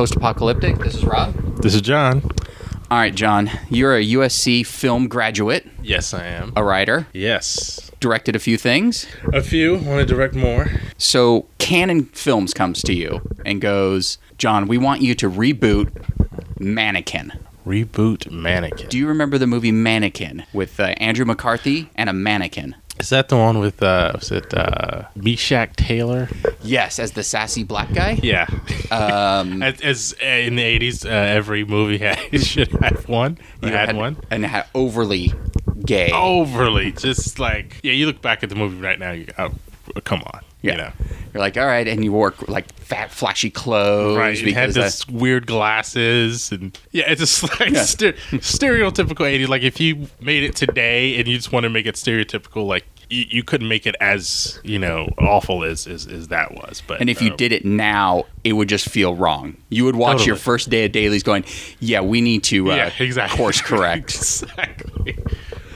Post Apocalyptic. This is Rob. This is John. All right, John. You're a USC film graduate, Yes, I am. a writer, Yes. directed a few things. A few. Want to direct more? So Cannon Films comes to you and goes, John, we want you to reboot Mannequin. Reboot Mannequin. Do you remember the movie Mannequin with uh, Andrew McCarthy and a mannequin? Is that the one with, uh, was it, uh, Meshach Taylor? Yes, as the sassy black guy. Yeah. Um, as, as uh, in the 80s, uh, every movie had, should have one. You you know, had, one. and had overly gay. Overly. Just like, yeah, you look back at the movie right now, you go, oh, come on. yeah. You know. You're like, all right, and you wore like fat, flashy clothes Right, it had because this weird glasses and yeah, it's just like Yeah. stere- stereotypical 80s. Like if you made it today and you just want to make it stereotypical, like you, you couldn't make it as you know awful as as, as that was. But And if you um, did it now, it would just feel wrong. You would watch your first day of dailies going, yeah, we need to uh, yeah, exactly course correct. exactly.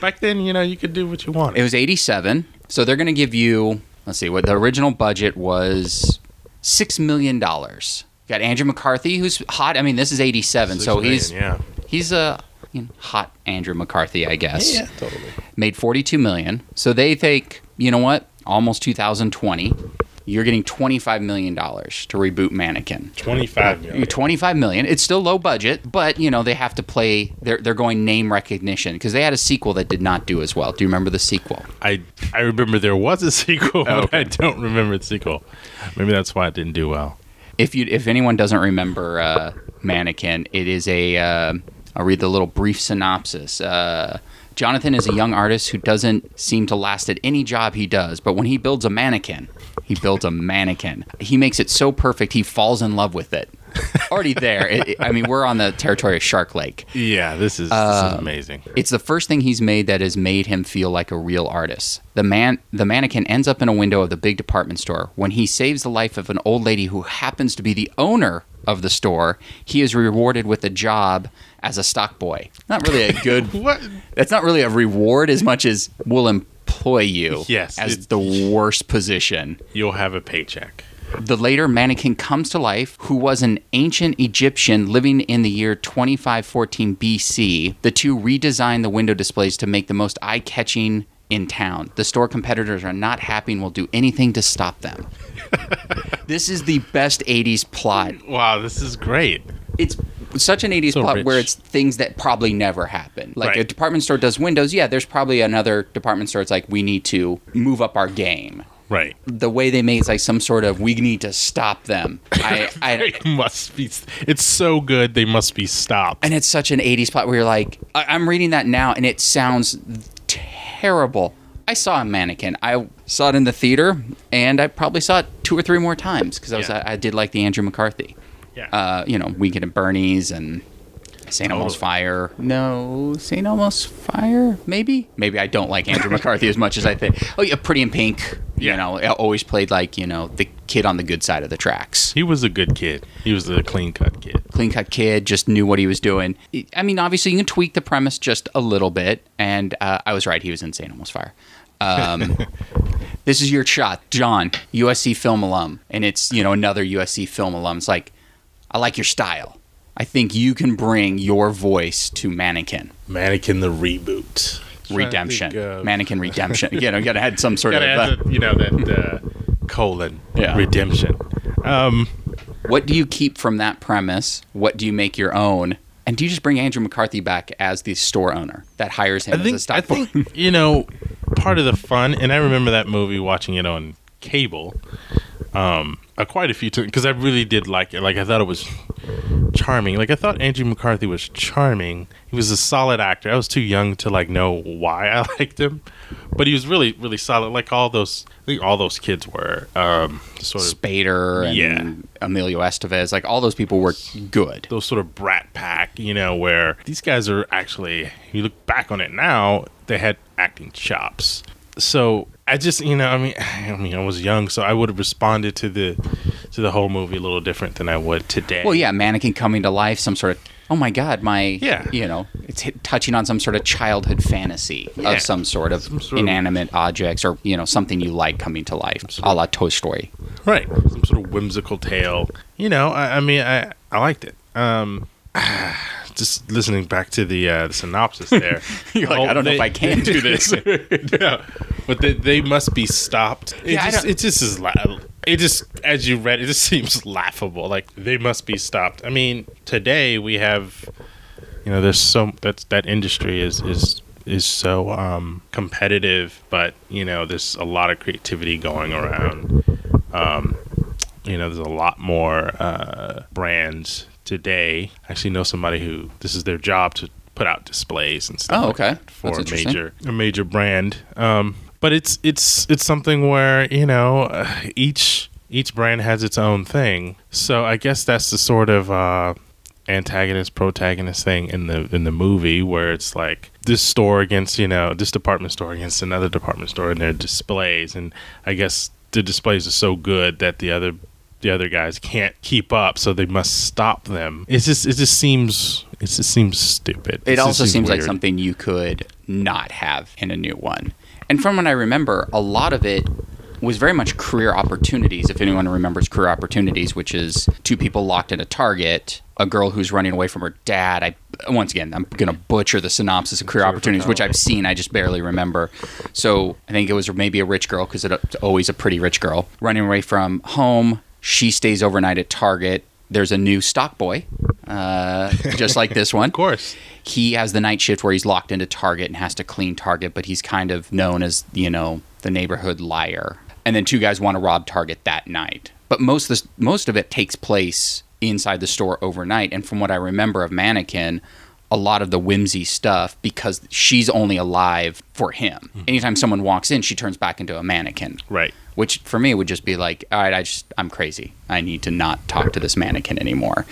Back then, you know, you could do what you wanted. it was 87. So they're going to give you, let's see, what the original budget was $6 million. Got Andrew McCarthy, who's hot. I mean, this is 87, so Six he's yeah. he's a you know, hot Andrew McCarthy, I guess. yeah, yeah, totally. Made 42 million. So they think, you know what? Almost 2020. You're getting 25 million dollars to reboot Mannequin. Twenty-five million. 25 million. It's still low budget, but you know they have to play. They're they're going name recognition because they had a sequel that did not do as well. Do you remember the sequel? I I remember there was a sequel, but Oh, okay. I don't remember the sequel. Maybe that's why it didn't do well. If you if anyone doesn't remember uh, Mannequin, it is a. Uh, I'll read the little brief synopsis. Uh, Jonathan is a young artist who doesn't seem to last at any job he does, but when he builds a mannequin, he builds a mannequin. He makes it so perfect he falls in love with it. Already there. It- it- I mean, we're on the territory of Shark Lake. Yeah, this is, Um, this is amazing. It's the first thing he's made that has made him feel like a real artist. The man, the mannequin ends up in a window of the big department store. When he saves the life of an old lady who happens to be the owner of the store, he is rewarded with a job as a stock boy. Not really a good. What? that's not really a reward as much as we'll employ you. Yes, as it- the worst position. You'll have a paycheck. The later mannequin comes to life, who was an ancient Egyptian living in the year 2514 BC. The two redesign the window displays to make the most eye catching in town. The store competitors are not happy and will do anything to stop them. this is the best 80s plot. Wow, this is great. It's such an 80s So plot rich. where it's things that probably never happen. Like a department store does windows, yeah, there's probably another department store it's like we need to move up our game Right. the way they made it's like some sort of we need to stop them. I, I It must be. It's so good. They must be stopped. and it's such an '80s plot where you're like, I, I'm reading that now and it sounds terrible. I saw a mannequin. I saw it in the theater, and I probably saw it two or three more times because I was Yeah. I, I did like the Andrew McCarthy. Yeah. Uh, you know, Weekend at Bernie's and St. Elmo's Totally. Fire. No, St. Elmo's Fire. Maybe. Maybe I don't like Andrew McCarthy as much as I think. Oh yeah, Pretty in Pink. You know, I always played like you know the kid on the good side of the tracks. he was a good kid. He was a clean cut kid. clean cut kid, just knew what he was doing. I mean, obviously, you can tweak the premise just a little bit, and uh, I was right. He was in St. Elmo's Fire. Um, this is your shot, John, USC film alum, and it's you know another USC film alum. It's like, I like your style. I think you can bring your voice to Mannequin Mannequin the reboot. Redemption, think of- Mannequin Redemption. you know, you gotta add some sort of. Uh, the, you know that uh, colon Yeah. redemption. Um, what do you keep from that premise? What do you make your own? And do you just bring Andrew McCarthy back as the store owner that hires him I as a think I stock boy? think you know part of the fun, and I remember that movie watching it on cable, um, uh, quite a few times because I really did like it. Like I thought it was charming. Like I thought Andrew McCarthy was charming. He was a solid actor. I was too young to like know why I liked him, but he was really really solid. Like all those, I think all those kids were um, sort of Spader and Yeah. Emilio Estevez, like all those people were good. those sort of brat pack, you know, where these guys are actually, you look back on it now, they had acting chops. So I just, you know, I mean, I mean, I was young, so I would have responded to the to the whole movie a little different than I would today. Well, yeah, mannequin coming to life, some sort of oh my god, my Yeah. you know, it's hit, touching on some sort of childhood fantasy Yeah. of some sort of Some sort of- inanimate objects or you know something you like coming to life, a la Toy Story. right, some sort of whimsical tale. You know, I, I mean, I I liked it. Um, just listening back to the, uh, the synopsis there. You're like, Oh, I don't know if I can do this. no, but they, they must be stopped. It Yeah, just it just is la- it just as you read it just seems laughable. Like they must be stopped. I mean, today we have you know there's so that's that industry is is is so um competitive, but you know there's a lot of creativity going around. Um you know, there's a lot more uh, brands today. I actually know somebody who this is their job to put out displays and stuff. Oh, okay. For a major a major brand. Um, but it's it's it's something where you know uh, each each brand has its own thing. So I guess that's the sort of uh, antagonist protagonist thing in the in the movie where it's like this store against you know this department store against another department store and their displays and I guess the displays are so good that the other the other guys can't keep up so they must stop them. It's just it just seems it just seems stupid. It just also seems like something you could not have in a new one. And from what I remember, a lot of it was very much career opportunities. If anyone remembers career opportunities, which is two people locked in a target, a girl who's running away from her dad. I once again, I'm going to butcher the synopsis of career opportunities, which. I've seen. I just barely remember. So I think it was maybe a rich girl because it's always a pretty rich girl running away from home. She stays overnight at Target. There's a new stock boy, uh, just like this one Of course. he has the night shift where he's locked into Target and has to clean Target, but he's kind of known as, you know, the neighborhood liar. And then two guys want to rob Target that night. But most of this, most of it takes place inside the store overnight. And from what I remember of Mannequin, a lot of the whimsy stuff because she's only alive for him. Mm-hmm. Anytime someone walks in, she turns back into a mannequin. Right. Which for me would just be like, all right, I just I'm crazy. I need to not talk to this mannequin anymore.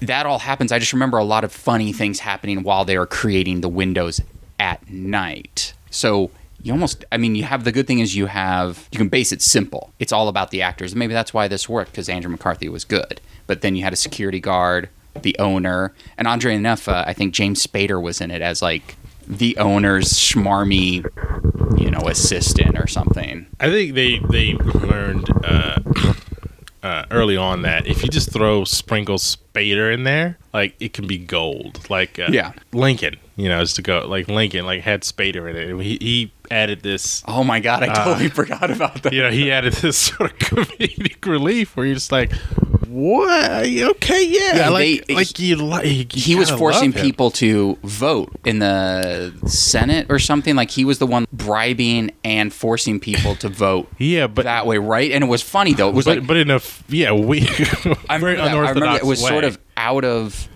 That all happens. I just remember a lot of funny things happening while they were creating the windows at night. So you almost I mean, you have the good thing is you have you can base it simple. It's all about the actors. Maybe that's why this worked because Andrew McCarthy was good. But then you had a security guard, the owner, and Andre enough, uh, I think James Spader was in it as like the owner's schmarmy, you know, assistant or something. I think they they learned uh, uh, early on that if you just throw sprinkle Spader in there, like it can be gold. Like uh, Yeah. Lincoln, you know, is to go like Lincoln, like had Spader in it. He, he added this. Oh my god, I uh, totally forgot about that. You know, he added this sort of comedic relief where you're just like, "What? Okay, yeah." Yeah, like, they- like you like He was forcing people to vote in the Senate or something. Like he was the one bribing and forcing people to vote Yeah, but that way, right? And it was funny though. It was but, like but in a yeah, we I very remember, that. I unorthodox remember it was way. sort of out of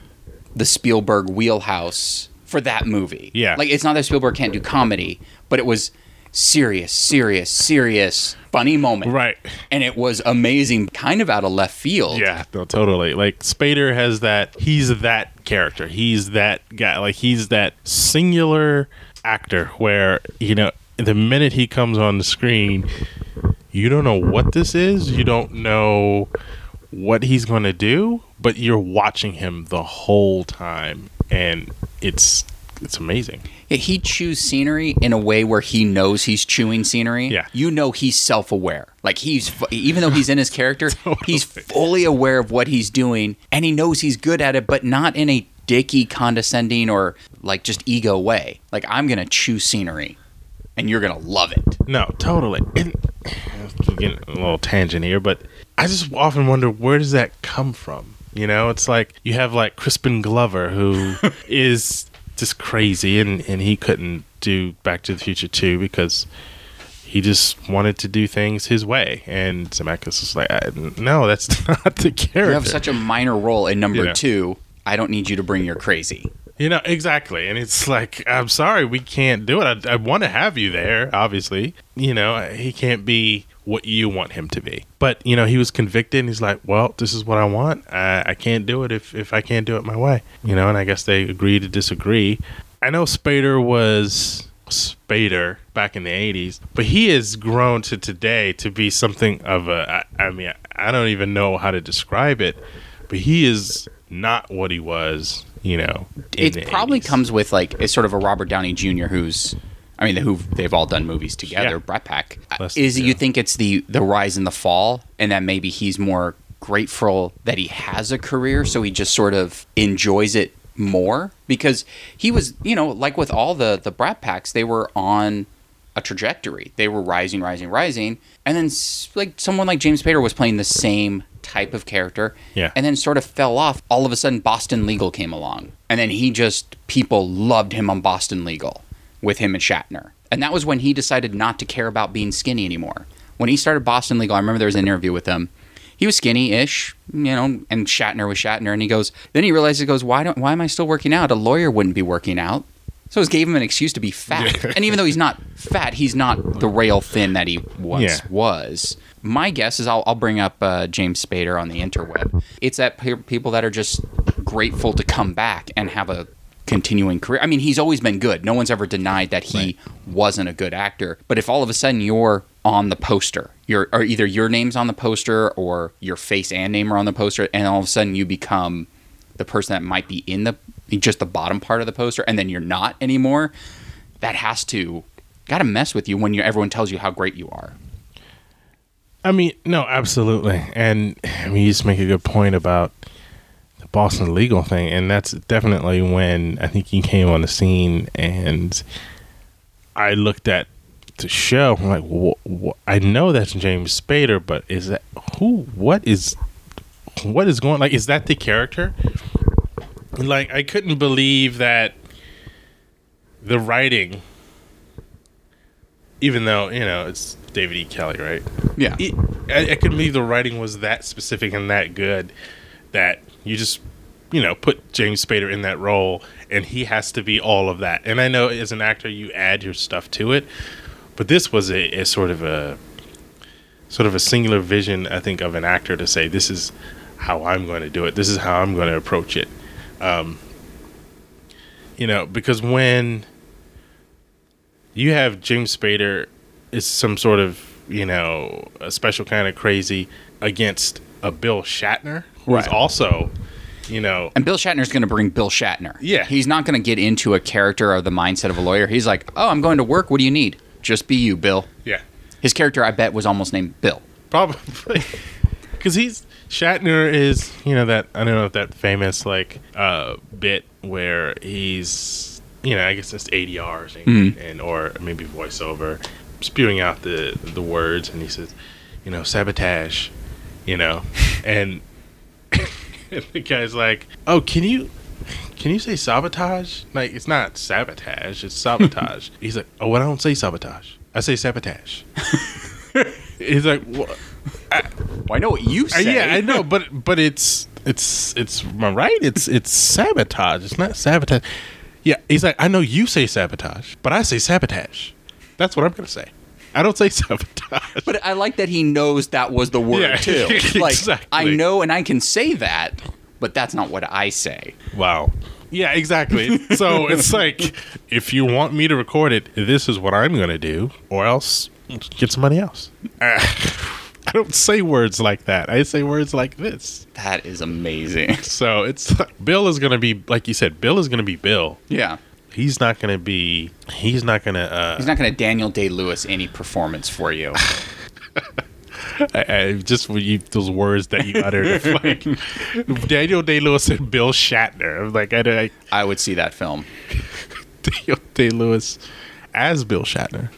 the Spielberg wheelhouse for that movie. Yeah. like it's not that Spielberg can't do comedy, but it was serious, serious, serious, funny moment, right. And it was amazing, kind of out of left field. Yeah, no, totally. Like Spader has that. He's that character. He's that guy. Like he's that singular actor where you know the minute he comes on the screen, you don't know what this is. You don't know what he's going to do, but you're watching him the whole time, and it's it's amazing. Yeah, he chews scenery in a way where he knows he's chewing scenery. Yeah. you know he's self-aware. Like he's even though he's in his character, he's fully aware of what he's doing, and he knows he's good at it, but not in a dicky, condescending, or like just ego way. Like I'm gonna chew scenery, and you're gonna love it. No, totally. And getting a little tangent here, but I just often wonder where does that come from? You know, it's like you have like Crispin Glover who is just crazy and, and he couldn't do Back to the Future 2 because he just wanted to do things his way. And Zemeckis was like, no, that's not the character. You have such a minor role in number Yeah. two. I don't need you to bring your crazy. You know, exactly. And it's like, I'm sorry, we can't do it. I, I want to have you there, obviously. You know, he can't be what you want him to be. But, you know, he was convicted and he's like, well, this is what I want. I, I can't do it if, if I can't do it my way. You know, and I guess they agree to disagree. I know Spader was Spader back in the 80s, but he has grown to today to be something of a, I, I mean, I don't even know how to describe it, but he is not what he was, you know. it probably 80s. comes with like it's sort of a Robert Downey Jr. who's I mean who they've all done movies together. Yeah. Brat Pack Less- is it you think it's the the rise and the fall, and that maybe he's more grateful that he has a career, so he just sort of enjoys it more because he was, you know, like with all the the Brat Packs, they were on a trajectory. They were rising, rising, rising, and then like someone like James Spader was playing the same type of character, Yeah. and then sort of fell off. All of a sudden, Boston Legal came along, and then he just people loved him on Boston Legal with him and Shatner, and that was when he decided not to care about being skinny anymore. When he started Boston Legal, I remember there was an interview with him. He was skinny-ish, you know, and Shatner was Shatner, and he goes. Then he realized, he goes, "Why don't? Why am I still working out? A lawyer wouldn't be working out." So it gave him an excuse to be fat. Yeah. and even though he's not fat, he's not the rail thin that he once Yeah. was. My guess is I'll, I'll bring up uh, James Spader on the interweb. It's that pe- people that are just grateful to come back and have a continuing career. I mean, he's always been good. No one's ever denied that he wasn't a good actor. But if all of a sudden you're on the poster, you're or either your name's on the poster or your face and name are on the poster, and all of a sudden you become the person that might be in the just the bottom part of the poster, and then you're not anymore. That has to got to mess with you when you everyone tells you how great you are. I mean, no, absolutely. And I mean, you just make a good point about Boston legal thing. And that's definitely when I think he came on the scene and I looked at the show. I'm like, wh- wh- I know that's James Spader, but is that who? What is, what is going, like, is that the character? Like, I couldn't believe that the writing, even though, you know, it's David E. Kelley, right? Yeah, it, I, I couldn't believe the writing was that specific and that good that you just you know put James Spader in that role and he has to be all of that. And I know as an actor you add your stuff to it, but this was a, a sort of a sort of a singular vision I think of an actor to say this is how I'm going to do it. This is how I'm going to approach it. Um, you know, because when you have James Spader is some sort of you know a special kind of crazy against a Bill Shatner who's Right. also you know and Bill Shatner's going to bring Bill Shatner. Yeah. he's not going to get into a character or the mindset of a lawyer. He's like, oh, I'm going to work. What do you need? Just be you, Bill. yeah His character, I bet, was almost named Bill. probably because he's Shatner is you know that I don't know if that famous like uh bit where he's you know I guess it's ADRs and, and or maybe voiceover spewing out the the words and he says you know sabotage you know and, and the guy's like oh can you can you say sabotage like it's not sabotage it's sabotage he's like oh well I don't say sabotage I say sabotage he's like what Well, I know what you uh, say. yeah, I know, but but it's it's it's I right? It's it's sabotage. It's not sabotage. Yeah, he's like, I know you say sabotage, but I say sabotage. That's what I'm gonna say. I don't say sabotage. But I like that he knows that was the word Yeah, too. Like exactly. I know and I can say that, but that's not what I say. wow. Yeah, exactly. So it's like, if you want me to record it, this is what I'm gonna do, or else get somebody else. Uh, I don't say words like that. I say words like this. That is amazing. So it's Bill is gonna be like you said. Bill is gonna be Bill. Yeah. He's not going to be he's not going to uh He's not going to Daniel Day Lewis any performance for you. I, I, just you those words that you uttered like Daniel Day Lewis and Bill Shatner like I, I I would see that film. Daniel Day Lewis as Bill Shatner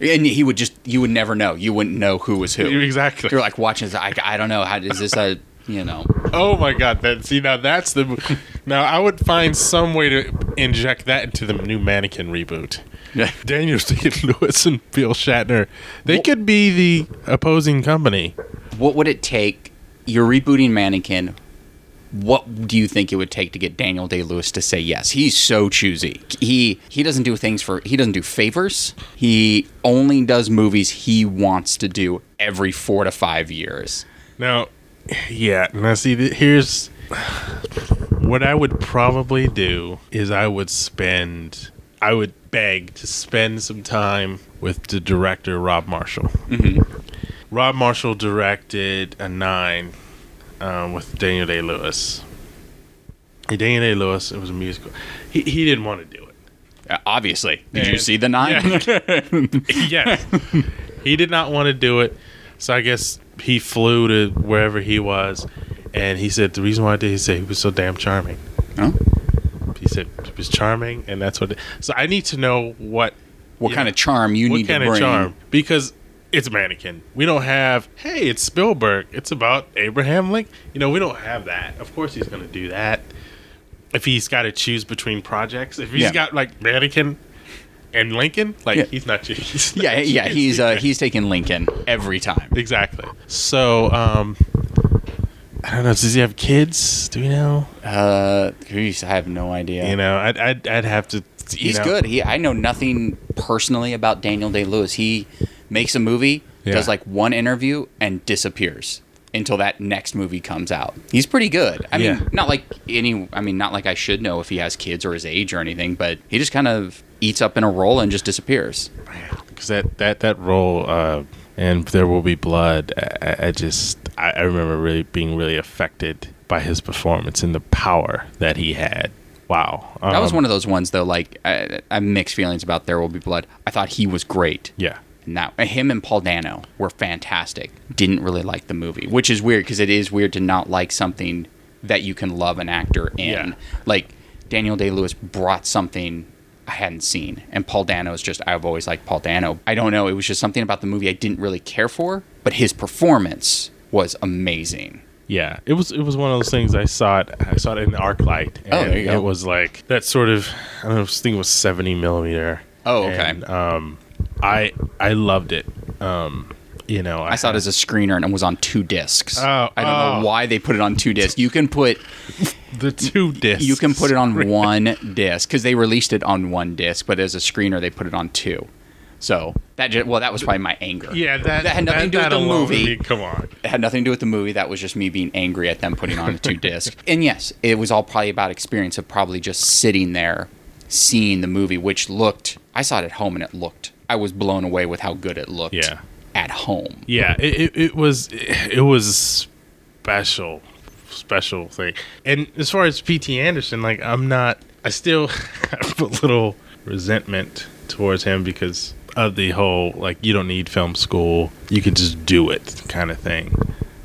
And he would just, you would never know. You wouldn't know who was who. exactly You're like watching this. I, I don't know. How is this a, you know, oh my god that see now that's the now I would find some way to inject that into the new mannequin reboot Yeah. Daniel Day Lewis and Bill Shatner they could be the opposing company what would it take? You're rebooting Mannequin. What do you think it would take to get Daniel Day Lewis to say yes? He's so choosy. He he doesn't do things for he doesn't do favors. He only does movies he wants to do every four to five years. Now, yeah. Now, see, here's what I would probably do is I would spend, I would beg to spend some time with the director Rob Marshall. Rob Marshall directed a nine um, with Daniel Day Lewis. Daniel Day Lewis, it was a musical. He he didn't want to do it. Uh, obviously, did you see the nine? yes. he did not want to do it. So I guess he flew to wherever he was, and he said the reason why I did he said he was so damn charming. Huh? He said he was charming, and that's what. So I need to know what What kind of charm you what need kind to of bring? charm because it's mannequin. We don't have. Hey, it's Spielberg. It's about Abraham Lincoln. You know, we don't have that. Of course, he's going to do that. If he's got to choose between projects, if he's Yeah. got like mannequin and Lincoln, like Yeah. he's not. He's Yeah, yeah, he's uh, he's taking Lincoln every time. exactly. So, um, I don't know. Does he have kids? Do we know? Uh, geez, I have no idea. You know, I'd I'd, I'd have to. He's know. good. He I know nothing personally about Daniel Day Lewis. He makes a movie, Yeah. does like one interview, and disappears until that next movie comes out. He's pretty good. I mean, not like any. I mean, not like I should know if he has kids or his age or anything, but he just kind of eats up in a role and just disappears. because that that that role uh, and there will be blood. I, I- just I, I remember really being really affected by his performance and the power that he had. Wow, That was Um, one of those ones though. Like I, I mixed feelings about There Will Be Blood. I thought he was great. Yeah, And that him and Paul Dano were fantastic. Didn't really like the movie, which is weird because it is weird to not like something that you can love an actor in. Yeah. Like Daniel Day Lewis brought something I hadn't seen, and Paul Dano is just I've always liked Paul Dano. I don't know, it was just something about the movie I didn't really care for, but his performance was amazing. yeah. It was it was one of those things. I saw it. I saw it in the ArcLight. And Oh, you go. It was like that sort of. I don't know. I think it was seventy millimeter. Oh, okay. And, um, I I loved it. Um, you know, I saw it as a screener and it was on two discs. Oh, I don't oh. know why they put it on two discs. You can put the two discs. you can put it on one disc because they released it on one disc, but as a screener they put it on two. So that just, well, that was probably my anger. Yeah, that, that had nothing to do with the movie. I mean, come on. It had nothing to do with the movie. That was just me being angry at them putting on a two disc. and yes, it was all probably about experience of probably just sitting there, seeing the movie, which looked. I saw it at home and it looked. I was blown away with how good it looked. Yeah. At home. Yeah, it, it, it was it was special special thing. And as far as P.T. Anderson, like I'm not I still have a little resentment towards him because of the whole like you don't need film school, you can just do it kind of thing.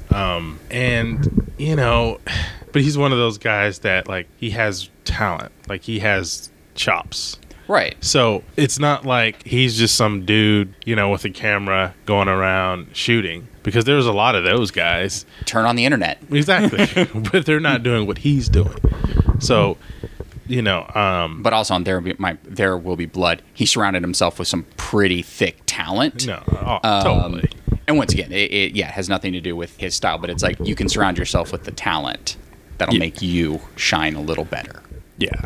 Um and you know, but he's one of those guys that like he has talent, like he has chops. Right. So it's not like he's just some dude, you know, with a camera going around shooting. Because there's a lot of those guys. Turn on the internet. Exactly. but they're not doing what he's doing. So, you know, um But also on there, Will Be- my there will be blood. He surrounded himself with some pretty thick talent. no, oh, Um, totally. And once again, it, it yeah it has nothing to do with his style, but it's like you can surround yourself with the talent that'll Yeah. make you shine a little better. Yeah.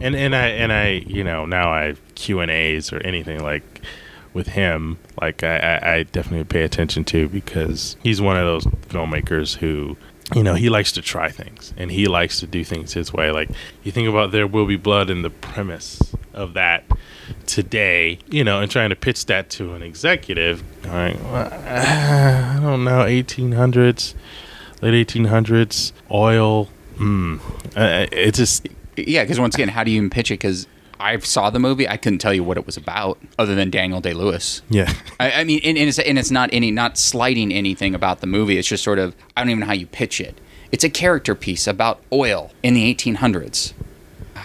And and I and I, you know, now I Q and A's or anything like with him, like I, I, definitely pay attention to because he's one of those filmmakers who, you know, he likes to try things and he likes to do things his way. Like you think about There Will Be Blood and the premise of that today, you know, and trying to pitch that to an executive, going, well, I don't know, eighteen hundreds, late eighteen hundreds, oil. Mm, it just Yeah, because once again, how do you even pitch it? Because I saw the movie, I couldn't tell you what it was about, other than Daniel Day Lewis. yeah. I, I mean, and, and, it's, and it's not any not slighting anything about the movie. It's just sort of I don't even know how you pitch it. It's a character piece about oil in the 1800s.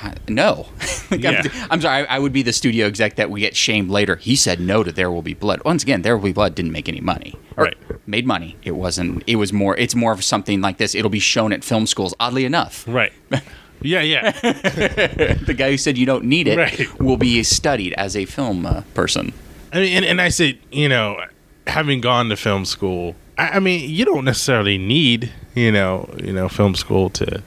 Uh, no, Like, I'm- I'm, sorry. I, I would be the studio exec that we get shamed later. He said no to There Will Be Blood. Once again, There Will Be Blood didn't make any money. Right. Made money. It wasn't. It was more. It's more of something like this. It'll be shown at film schools. Oddly enough, Right. Yeah, yeah. the guy who said you don't need it Right. will be studied as a film uh, person. I mean, and, and I said, you know, having gone to film school, I, I mean, you don't necessarily need, you know, you know, film school to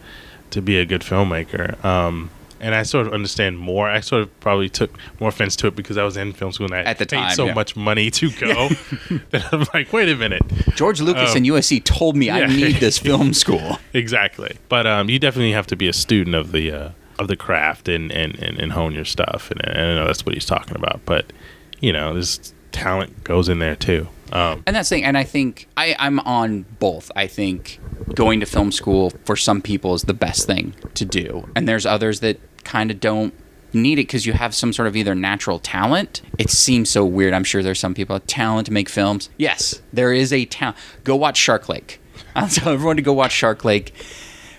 to be a good filmmaker. Um, and I sort of understand more. I sort of probably took more offense to it because I was in film school and I At the paid time, so yeah. much money to go that I'm like, wait a minute. George Lucas Um, and USC told me I yeah. need this film school. Exactly. But um, you definitely have to be a student of the uh, of the craft and, and, and, and hone your stuff. And, and I know that's what he's talking about. But you know, this talent goes in there too. Um, And that's the thing. And I think I, I'm on both. I think going to film school for some people is the best thing to do. And there's others that kind of don't need it because you have some sort of either natural talent. It seems so weird. I'm sure there's some people talent to make films. Yes, there is a talent. Go watch Shark Lake. I'll tell everyone to go watch Shark Lake.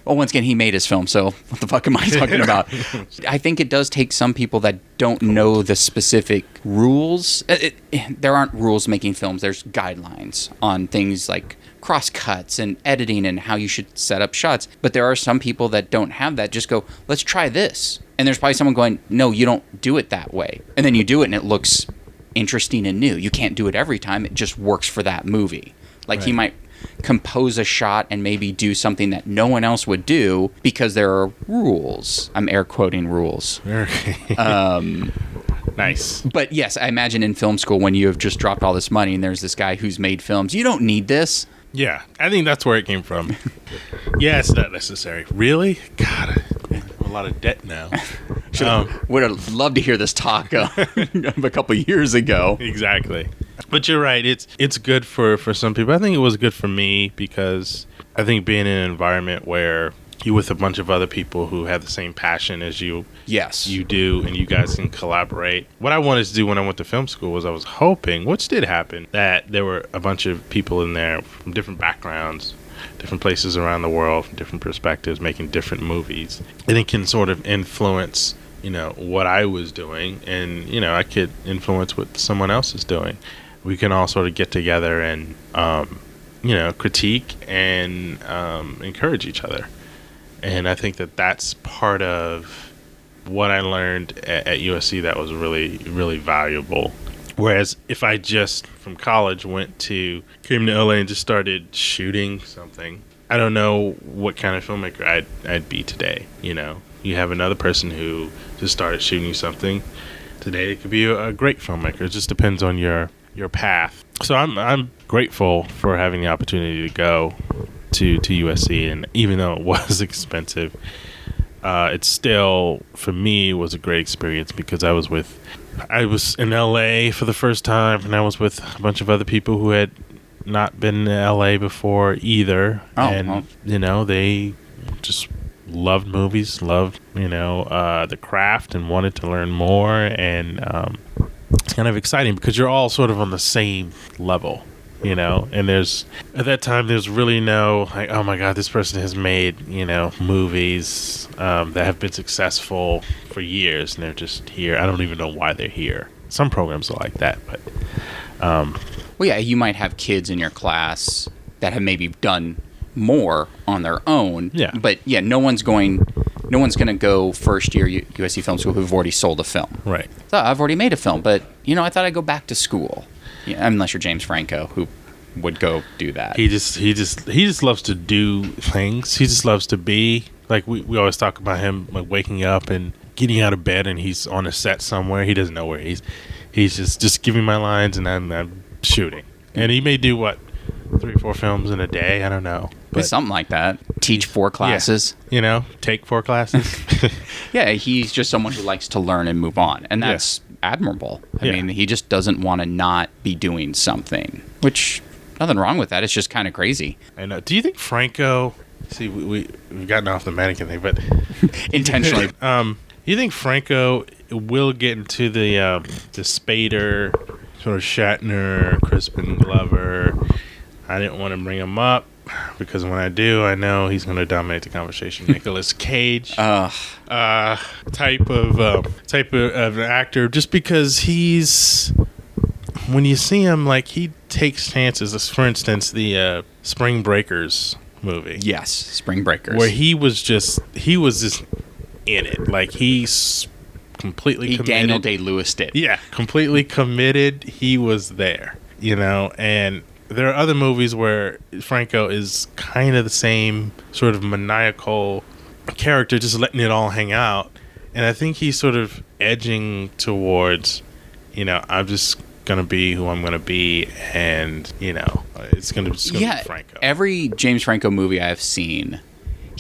Well, once again, he made his film, so what the fuck am I talking about? I think it does take some people that don't know the specific rules. It, it, there aren't rules making films. There's guidelines on things like cross cuts and editing and how you should set up shots. But there are some people that don't have that. Just go, let's try this. And there's probably someone going, no, you don't do it that way. And then you do it and it looks interesting and new. You can't do it every time. It just works for that movie. Like he might compose a shot and maybe do something that no one else would do because there are rules. I'm air quoting rules. Um, nice. But yes, I imagine in film school when you have just dropped all this money and there's this guy who's made films, you don't need this. Yeah, I think that's where it came from. yeah, it's not necessary. Really? God, I have a lot of debt now. Um, Would have loved to hear this talk uh, a couple years ago. exactly. But you're right. It's it's good for for some people. I think it was good for me because I think being in an environment where you with a bunch of other people who have the same passion as you Yes. you do and you guys can collaborate. What I wanted to do when I went to film school was I was hoping, which did happen, that there were a bunch of people in there from different backgrounds, different places around the world, from different perspectives, making different movies. And it can sort of influence, you know, what I was doing and, you know, I could influence what someone else is doing. We can all sort of get together and um, you know, critique and um, encourage each other and I think that that's part of what I learned at, at USC that was really really valuable. Whereas if I just from college went to came to LA and just started shooting something, I don't know what kind of filmmaker I'd I'd be today. You know, you have another person who just started shooting you something today. It could be a, great filmmaker. It just depends on your your path. So I'm I'm grateful for having the opportunity to go to to USC, and even though it was expensive, uh, it still for me was a great experience because I was with I was in LA for the first time, and I was with a bunch of other people who had not been in LA before either, Oh, and well. you know they just loved movies, loved you know uh, the craft, and wanted to learn more, and um, it's kind of exciting because you're all sort of on the same level you know and there's at that time there's really no like oh my god this person has made you know movies um, that have been successful for years and they're just here i don't even know why they're here some programs are like that but Well, yeah, you might have kids in your class that have maybe done more on their own. Yeah. But yeah, no one's going. No one's going to go first year U- USC Film School who've already sold a film. right So I've already made a film, but you know, I thought I'd go back to school. Yeah, unless you're James Franco, who would go do that. he just he just he just loves to do things he just loves to be like we, we always talk about him like waking up and getting out of bed and he's on a set somewhere he doesn't know where he's he's just just giving my lines and i'm, I'm shooting and he may do what three or four films in a day i don't know but something like that. Teach four classes. you know take four classes Yeah. he's just someone who likes to learn and move on, and Yeah. that's admirable. I Yeah. mean, he just doesn't want to not be doing something, which nothing wrong with that. It's just kind of crazy. i know do you think franco see we, we we've gotten off the mannequin thing but Intentionally. um you think franco will get into the um the spader sort of shatner crispin glover i didn't want to bring him up because when i do i know he's going to dominate the conversation Nicolas cage Ugh. uh, type of uh, type of, of actor just because he's when you see him like he takes chances for instance the uh, spring breakers movie yes. Spring Breakers. where he was just he was just in it like he's completely he committed. Daniel Day Lewis did. yeah completely committed he was there you know and there are other movies where franco is kind of the same sort of maniacal character just letting it all hang out. And i think he's sort of edging towards you know i'm just gonna be who i'm gonna be and you know it's gonna, it's gonna yeah, be franco. every James Franco movie I've seen,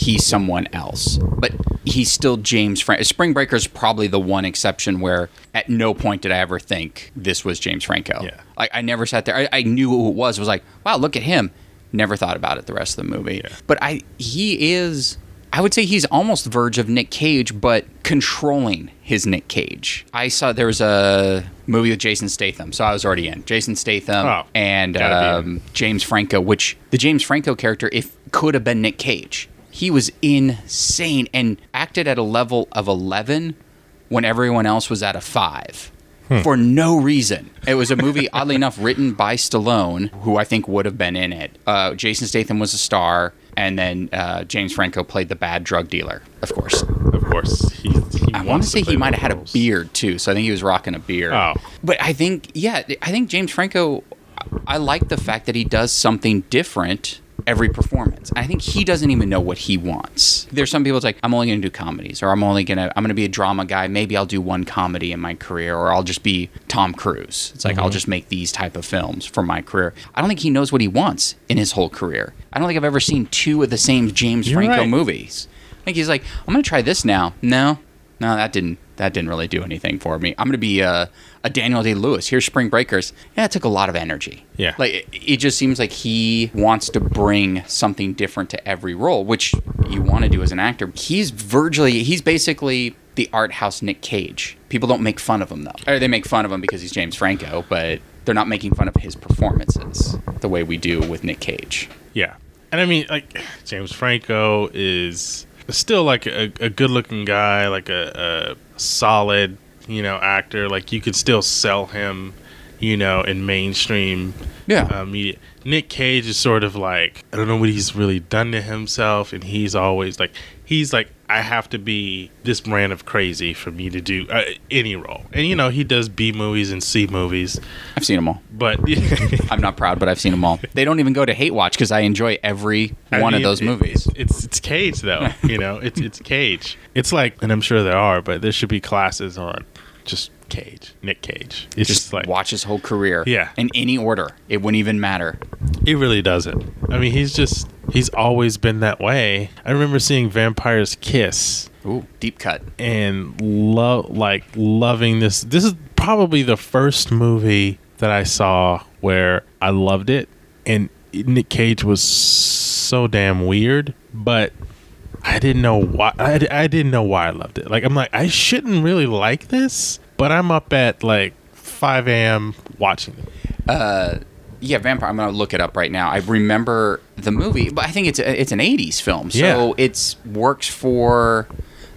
he's someone else, but he's still James Franco. Spring Breaker is probably the one exception where at no point did I ever think this was James Franco. Yeah. Like I never sat there. I, I knew who it was. Was like, wow, look at him. Never thought about it the rest of the movie. Yeah. But I, he is I would say he's almost verge of Nick Cage, but controlling his Nick Cage. I saw there was a movie with Jason Statham, so I was already in. Jason Statham Oh, and um, James Franco, which the James Franco character, if could have been Nick Cage, he was insane and acted at a level of eleven when everyone else was at a five. For no reason. It was a movie, oddly enough, written by Stallone, who I think would have been in it. Uh, Jason Statham was a star, and then uh, James Franco played the bad drug dealer, of course. Of course, he. he I want to say he might have had a beard too, so I think he was rocking a beard. Oh. But I think, yeah, I think James Franco, I like the fact that he does something different every performance. I think he doesn't even know what he wants. There's some people it's like, I'm only going to do comedies, or I'm only going to, I'm going to be a drama guy. Maybe I'll do one comedy in my career, or I'll just be Tom Cruise. It's like, I'll mm-hmm. just make these type of films for my career. I don't think he knows what he wants in his whole career. I don't think I've ever seen two of the same James You're Franco right. movies. I think he's like, I'm going to try this now. No, no, that didn't that didn't really do anything for me. I'm going to be uh, a Daniel Day Lewis. Here's Spring Breakers. Yeah, it took a lot of energy. Yeah. like it, it just seems like he wants to bring something different to every role, which you want to do as an actor. He's virtually he's basically the art house Nick Cage. People don't make fun of him though, or they make fun of him because he's James Franco, but they're not making fun of his performances the way we do with Nick Cage. Yeah, and I mean, like James Franco is still like a, a good-looking guy, like a, a solid, you know, actor. Like you could still sell him, you know, in mainstream Yeah. uh, media. Nick Cage is sort of like I don't know what he's really done to himself, and he's always like he's like I have to be this brand of crazy for me to do uh, any role. And you know, he does B movies and C movies, I've seen them all. but I'm not proud, but I've seen them all. They don't even go to hate watch because I enjoy every I one of those it- movies. It's it's Cage though, you know. It's it's Cage. It's like, and I'm sure there are, but there should be classes on just Cage, Nick Cage. It's just just like watch his whole career. Yeah. In any order. It wouldn't even matter. he really doesn't. I mean, he's just he's always been that way. I remember seeing Vampire's Kiss Ooh, deep cut. and love like loving this. This is probably the first movie that I saw where I loved it, and Nick Cage was so damn weird, but I didn't know why. I, I didn't know why I loved it. Like I'm like I shouldn't really like this, but I'm up at like 5 a.m. watching it. Uh, yeah, Vampire. I'm gonna look it up right now. I remember the movie, but I think it's a, it's an '80s film, so Yeah. it's works for.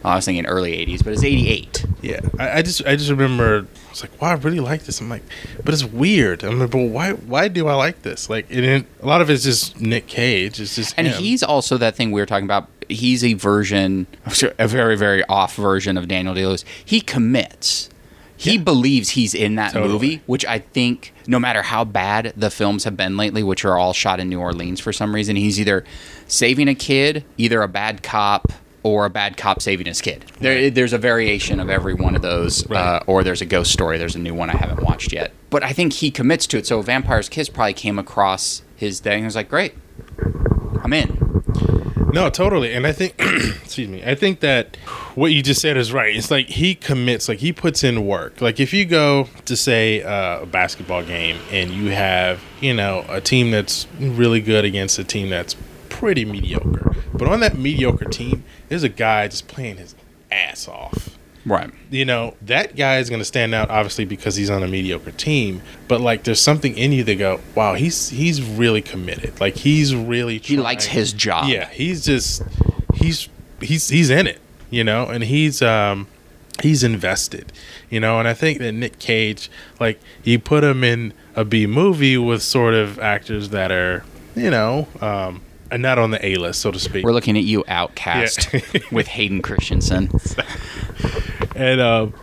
oh, I was thinking early '80s, but it's '88. Yeah, I, I just I just remember I was like, wow, I really like this. I'm like, but it's weird. I'm like, but why why do I like this? Like, it, it, a lot of it's just Nick Cage. It's just And him. he's also that thing we were talking about. He's a version, a very, very off version of Daniel Day Lewis. He commits. He Yeah. believes he's in that Totally. movie, which I think, no matter how bad the films have been lately, which are all shot in New Orleans for some reason, he's either saving a kid, either a bad cop, or a bad cop saving his kid. There, there's a variation of every one of those, uh, or there's a ghost story. There's a new one I haven't watched yet. But I think he commits to it. So Vampire's Kiss probably came across his thing. and he was like, great, I'm in. No, totally. And I think, excuse me, I think that what you just said is right. It's like he commits, like he puts in work. Like if you go to say uh, a basketball game and you have, you know, a team that's really good against a team that's pretty mediocre, but on that mediocre team, there's a guy just playing his ass off. Right. you know, that guy is going to stand out obviously because he's on a mediocre team, but like there's something in you that go, wow, he's he's really committed. Like he's really He likes his job. Yeah, he's just he's he's he's in it, you know, and he's um he's invested, you know, and I think that Nick Cage like you put him in a B movie with sort of actors that are, you know, um and not on the A list, so to speak. We're looking at you, Outcast, Yeah. with Hayden Christensen. And um,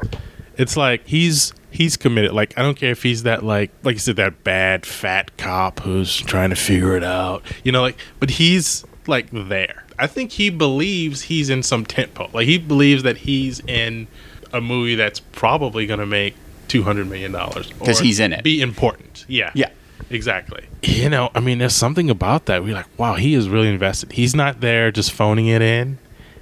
it's like he's he's committed. Like I don't care if he's that like like you said that bad fat cop who's trying to figure it out, you know, like but he's like there. I think he believes he's in some tent pole. Like he believes that he's in a movie that's probably going to make two hundred million dollars because he's in it. Be important. Yeah. Yeah. Exactly. You know, I mean, there's something about that. We're like, wow, he is really invested. He's not there just phoning it in.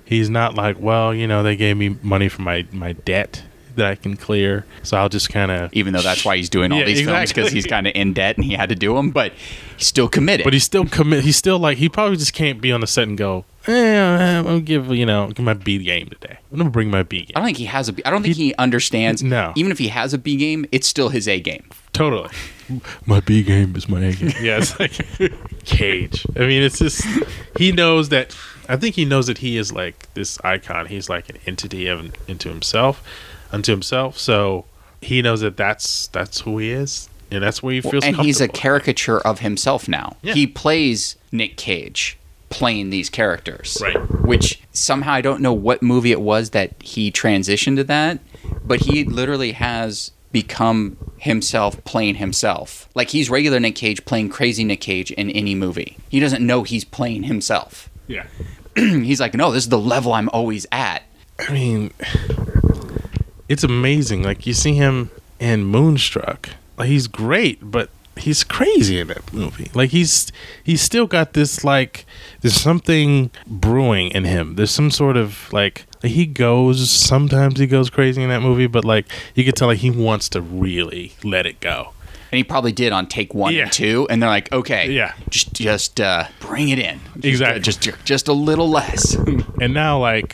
He's not like, well, you know, they gave me money for my my debt that I can clear, so I'll just kind of. Even though that's why he's doing all Yeah, these films because he's kind of in debt and he had to do them, but he's still committed. But he's still commit. He's still like he probably just can't be on the set and go, eh, I'm gonna give you know give my B game today. I'm gonna bring my B game. I don't think he has a B. I don't think he, understands. No. Even if he has a B game, it's still his A game. Totally. My B game is my A game. yeah, it's like Cage. I mean, it's just he knows that. I think he knows that he is like this icon. He's like an entity of into himself, unto himself. So he knows that that's that's who he is, and that's where he feels. and he's a caricature of himself now. Yeah. He plays Nick Cage playing these characters. Right. Which somehow I don't know what movie it was that he transitioned to that, but he literally has become himself playing himself. Like he's regular Nick Cage playing crazy Nick Cage in any movie. He doesn't know he's playing himself. Yeah. he's like, "No, this is the level I'm always at." I mean, it's amazing. Like you see him in Moonstruck. Like he's great, but he's crazy in that movie. Like he's he's still got this like there's something brewing in him. There's some sort of like he goes sometimes he goes crazy in that movie, but like you could tell like he wants to really let it go. And he probably did on take one Yeah. and two, and they're like, "Okay, Yeah. just just uh, bring it in, Just, uh, Exactly. just just a little less." And now like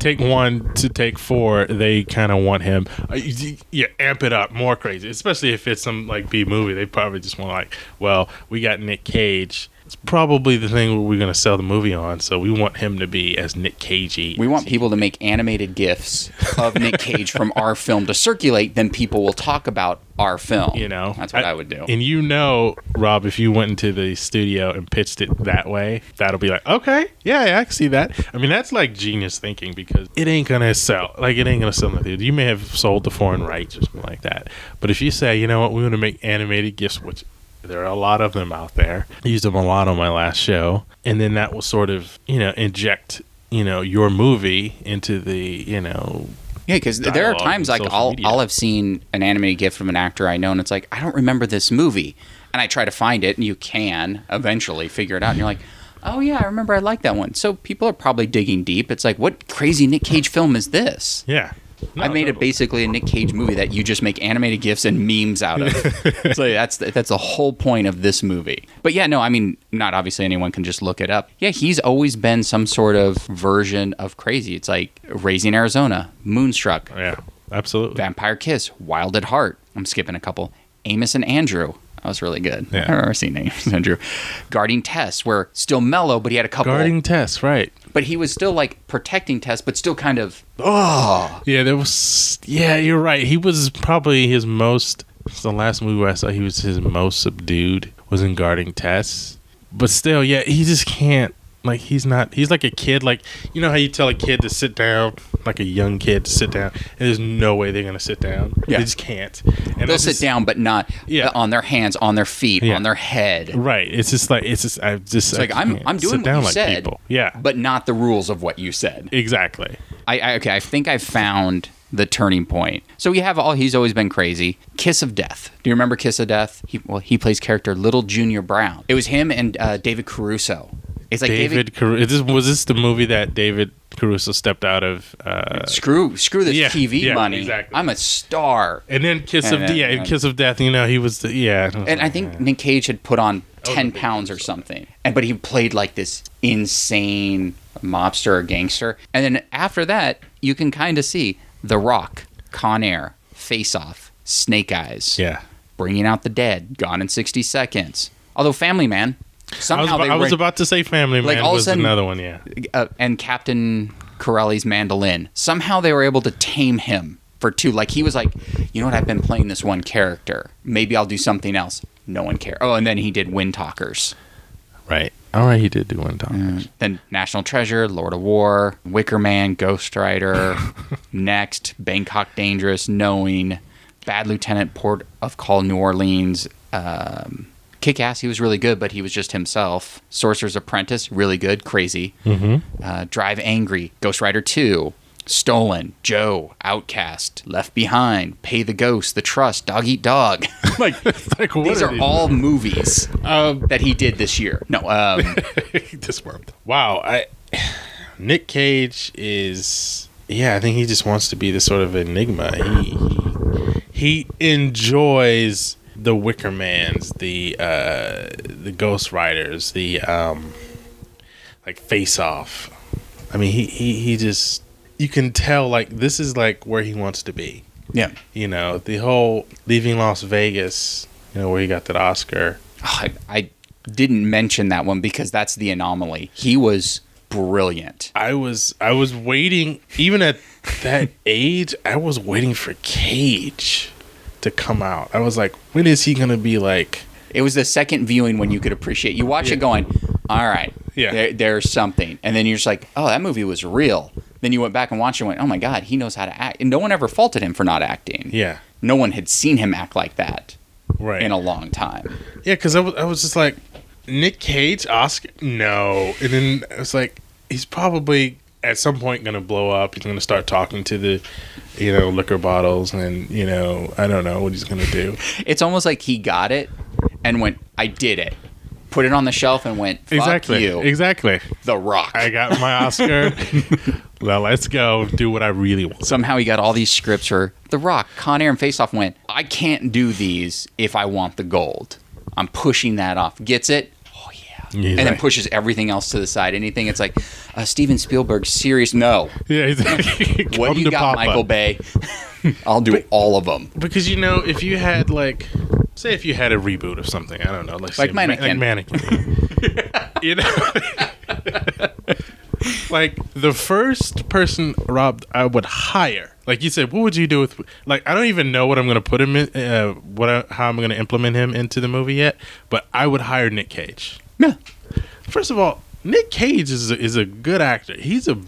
take one to take four, they kind of want him. Uh, you- yeah, amp it up more crazy. Especially if it's some like B movie, they probably just want like, well, we got Nick Cage. It's probably the thing we're gonna sell the movie on, so we want him to be as Nick Cagey. We want people to make animated gifs of Nick Cage from our film to circulate. Then people will talk about our film. you know, that's what I, would do. And you know, Rob, if you went into the studio and pitched it that way, that'll be like, okay, yeah, yeah, I can see that. I mean, that's like genius thinking because it ain't gonna sell. Like, it ain't gonna sell theater. You may have sold the foreign rights or something like that, but if you say, you know what, we want to make animated gifts, which there are a lot of them out there. I used them a lot on my last show, and then that will sort of, you know, inject. You know your movie into the you know yeah, because there are times like I'll media. I'll have seen an animated gift from an actor I know, and it's like I don't remember this movie, and I try to find it, and you can eventually figure it out, and you're like. Oh yeah, I remember I like that one. So people are probably digging deep. It's like, what crazy Nick Cage film is this? yeah. I made it basically a Nick Cage movie that you just make animated gifs and memes out of. so that's that's the whole point of this movie. But yeah, no, I mean, not obviously anyone can just look it up. Yeah, he's always been some sort of version of crazy. It's like Raising Arizona, Moonstruck, Yeah, absolutely. Vampire Kiss, Wild at Heart. I'm skipping a couple. Amos and Andrew. That was really good. Yeah. I've never seen Amos and Andrew. Guarding Tess, where still mellow, but he had a couple. Guarding Tess, right? but he was still like protecting Tess, but still kind of. Oh, Yeah, there was. Yeah, you're right. He was probably his most. it's The last movie I saw, he was his most subdued was in Guarding Tess. But still, yeah, he just can't. Like he's not. He's like a kid. Like you know how you tell a kid to sit down, like a young kid to sit down, and there's no way they're gonna sit down. Yeah. They just can't. And they'll I sit just- down, but not Yeah. on their hands, on their feet, Yeah. on their head. Right. It's just like it's just. I just. It's like I'm I'm doing what you said, Yeah. but not the rules of what you said. exactly. I, I okay, I think I found the turning point. So we have all he's always been crazy. Kiss of Death. Do you remember Kiss of Death? He well he plays character Little Junior Brown. It was him and uh, David Caruso. It's like David, David, Caru- is this, was this the movie that David Caruso stepped out of? Uh, screw screw this Yeah, TV yeah, money. exactly. I'm a star. and then Kiss of And then- yeah, and Kiss of Death. You know, he was the yeah. And I think Nick Cage had put on was ten pounds or something, and but he played like this insane mobster or gangster. And then after that, you can kind of see The Rock, Con Air, Face Off, Snake Eyes, yeah. Bringing Out the Dead, Gone in sixty seconds. Although Family Man, I was, I was about to say Family Like, Man all of a was sudden- another one. Yeah. uh, and Captain Corelli's mandolin. Somehow they were able to tame him for two. Like he was like, you know what? I've been playing this one character. Maybe I'll do something else. No one cared. Oh, and then he did Wind Talkers. Right. All right. He did do one time. Mm. Then National Treasure, Lord of War, Wicker Man, Ghost Rider, Next, Bangkok Dangerous, Knowing, Bad Lieutenant, Port of Call, New Orleans, um, Kick Ass. He was really good, but he was just himself. Sorcerer's Apprentice, really good, crazy. Mm-hmm. Uh, Drive Angry, Ghost Rider 2, Stolen, Joe, Outcast, Left Behind, Pay the Ghost, The Trust, Dog Eat Dog. like, Like what these are all movies Um, that he did this year. No, um, this month. Wow. I Nick Cage is yeah. I think he just wants to be this sort of enigma. He he, he enjoys the Wicker Man's, the uh, the Ghost Riders, the um, like Face Off. I mean, he, he he just you can tell like this is like where he wants to be. Yeah. You know, the whole leaving Las Vegas, you know, where he got that Oscar. Oh, I, I didn't mention that one because that's the anomaly. He was brilliant. I was I was waiting even at that age, I was waiting for Cage to come out. I was like, when is he gonna be like It was the second viewing when you could appreciate. You watch it going, all right, Yeah. there, there's something, and then you're just like, oh, that movie was real. Then you went back and watched it and went, oh my god, he knows how to act. And no one ever faulted him for not acting. Yeah. No one had seen him act like that Right. in a long time. Yeah, because I was, I was just like, Nick Cage, Oscar, no. And then I was like, he's probably at some point going to blow up. He's going to start talking to the, you know, liquor bottles, and you know, I don't know what he's going to do. It's almost like he got it and went, I did it. Put it on the shelf and went, fuck exactly. you, Exactly. The Rock. I got my Oscar. well, let's go do what I really want. Somehow he got all these scripts for The Rock, Con Air, and Face Off. Went, I can't do these if I want the gold. I'm pushing that off. Gets it? He's and then like- pushes everything else to the side. Anything it's like uh, Steven Spielberg, serious? No. Yeah, exactly. What Come you got, Papa. Michael Bay? I'll do all of them. Because you know, if you had like, say, if you had a reboot of something, I don't know, like Like say, Ma- like mannequin, you know, like the first person Rob I would hire, like you said, what would you do with? Like, I don't even know what I'm going to put him in, uh, what I, how I'm going to implement him into the movie yet, but I would hire Nick Cage. Yeah. First of all, Nick Cage is a, is a good actor. He's a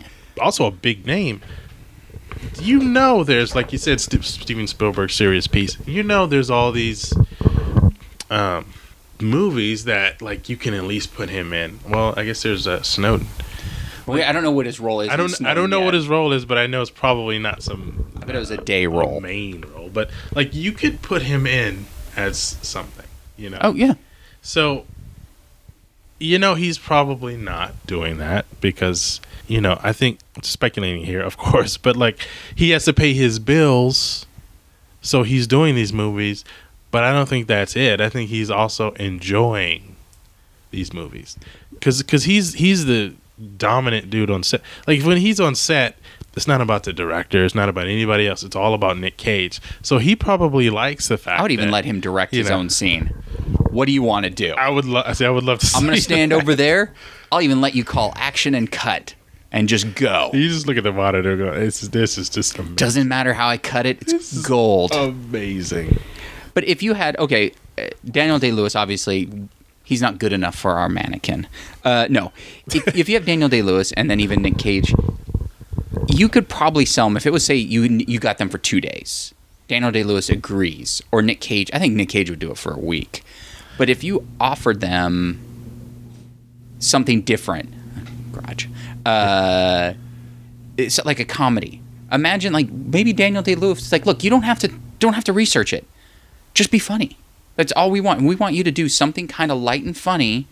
also a big name. You know, there's like you said, St- Steven Spielberg serious piece. You know, there's all these um, movies that like you can at least put him in. Well, I guess there's uh, Snowden. I don't know what his role is. I don't I don't know yet. what his role is, but I know it's probably not some I bet it was a day role. main role. But like you could put him in as something. You know. Oh yeah. So, you know, he's probably not doing that because, you know, I think speculating here, of course, but like he has to pay his bills. So he's doing these movies, but I don't think that's it. I think he's also enjoying these movies because cause he's he's the dominant dude on set. Like when he's on set, it's not about the director. It's not about anybody else. It's all about Nick Cage. So he probably likes the fact. I would even that- let him direct his know. own scene. What do you want to do? I would love. I say I would love to. I'm going to stand that. over there. I'll even let you call action and cut and just go. You just look at the monitor. and Go, this is this is just amazing. Doesn't matter how I cut it, it's is- gold. amazing. But if you had, okay, uh, Daniel Day Lewis, obviously, he's not good enough for our mannequin. Uh, no. if, if you have Daniel Day Lewis and then even Nick Cage, you could probably sell them if it was, say, you, you got them for two days. Daniel Day Lewis agrees. Or Nick Cage. I think Nick Cage would do it for a week. But if you offered them something different, garage, uh, it's like a comedy. Imagine like maybe Daniel Day Lewis is like, look, you don't have to don't have to research it. Just be funny. That's all we want. We want you to do something kind of light and funny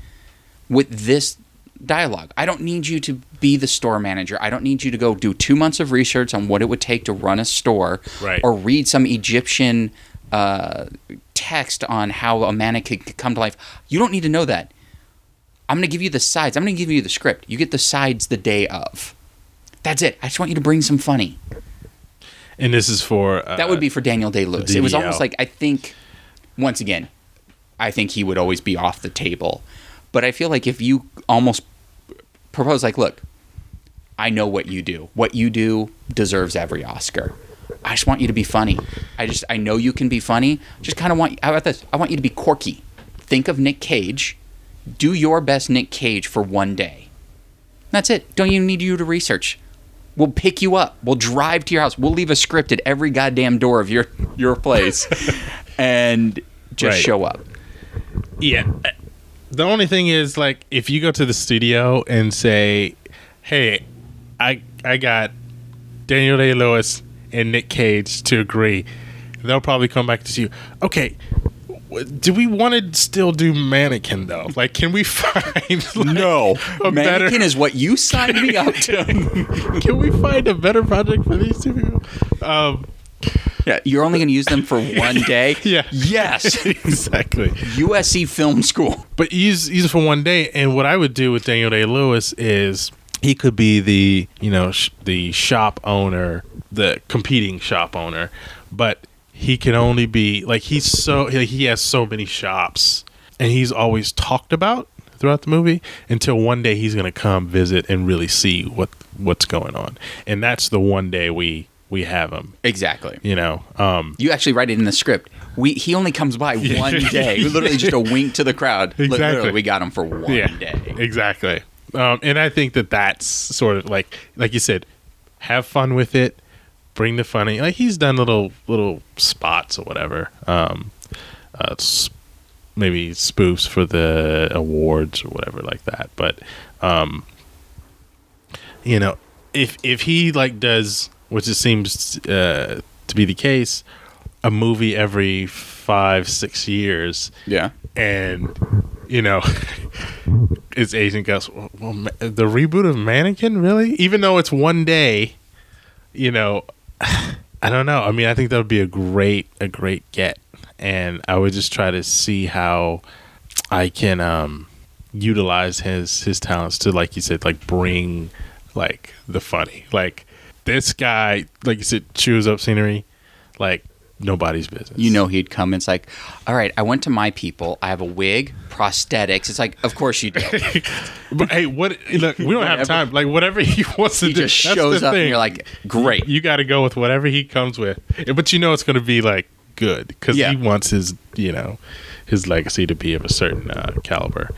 with this dialogue. I don't need you to be the store manager. I don't need you to go do two months of research on what it would take to run a store Right. or read some Egyptian uh, text on how a mannequin could come to life. You don't need to know that. I'm going to give you the sides. I'm going to give you the script. You get the sides the day of. That's it. I just want you to bring some funny. And this is for uh, That would be for Daniel Day Lewis. It was almost like I think once again, I think he would always be off the table. But I feel like if you almost propose like, look, I know what you do. What you do deserves every Oscar. I just want you to be funny. I just I know you can be funny. Just kind of want how about this? I want you to be quirky. Think of Nick Cage. Do your best Nick Cage for one day. That's it. Don't even need you to research. We'll pick you up. We'll drive to your house. We'll leave a script at every goddamn door of your your place, and just Right. show up. yeah. The only thing is, like, if you go to the studio and say, "Hey, I I got Daniel Day Lewis and Nick Cage to agree," they'll probably come back to see you. Okay. Do we want to still do mannequin though? Like, can we find like, No, a better? mannequin is what you signed me up to. can we find a better project for these two people? Um, Yeah, you're only going to use them for one day. Yeah. Yes. exactly. USC Film School. But use use it for one day. And what I would do with Daniel Day Lewis is he could be the you know sh- the shop owner, the competing shop owner, but he can only be like he's so he he has so many shops, and he's always talked about throughout the movie until one day he's going to come visit and really see what what's going on, and that's the one day we we have him. Exactly. You know, um, You actually write it in the script. We he only comes by one day. Literally just a wink to the crowd. Exactly. Literally, we got him for one day. Exactly. Um, and I think that that's sort of like, like you said, have fun with it. Bring the funny. Like he's done little little spots or whatever. Um, uh, maybe spoofs for the awards or whatever like that. But um, you know, if if he like does, which it seems uh, to be the case, a movie every five six years Yeah. and you know it's agent Gus. well the reboot of mannequin really even though it's one day you know i don't know i mean i think that would be a great a great get and i would just try to see how i can um utilize his his talents to like you said like bring like the funny like this guy like you said chews up scenery like nobody's business You know he'd come. and It's like, all right, I went to my people. I have a wig, prosthetics. It's like, of course you do. But hey, what? Look, we don't have time. Like whatever he wants to He do, just shows up, and thing. you're like, great. you got to go with whatever he comes with. But you know it's going to be like good because Yeah. he wants his, you know, his legacy to be of a certain uh, caliber.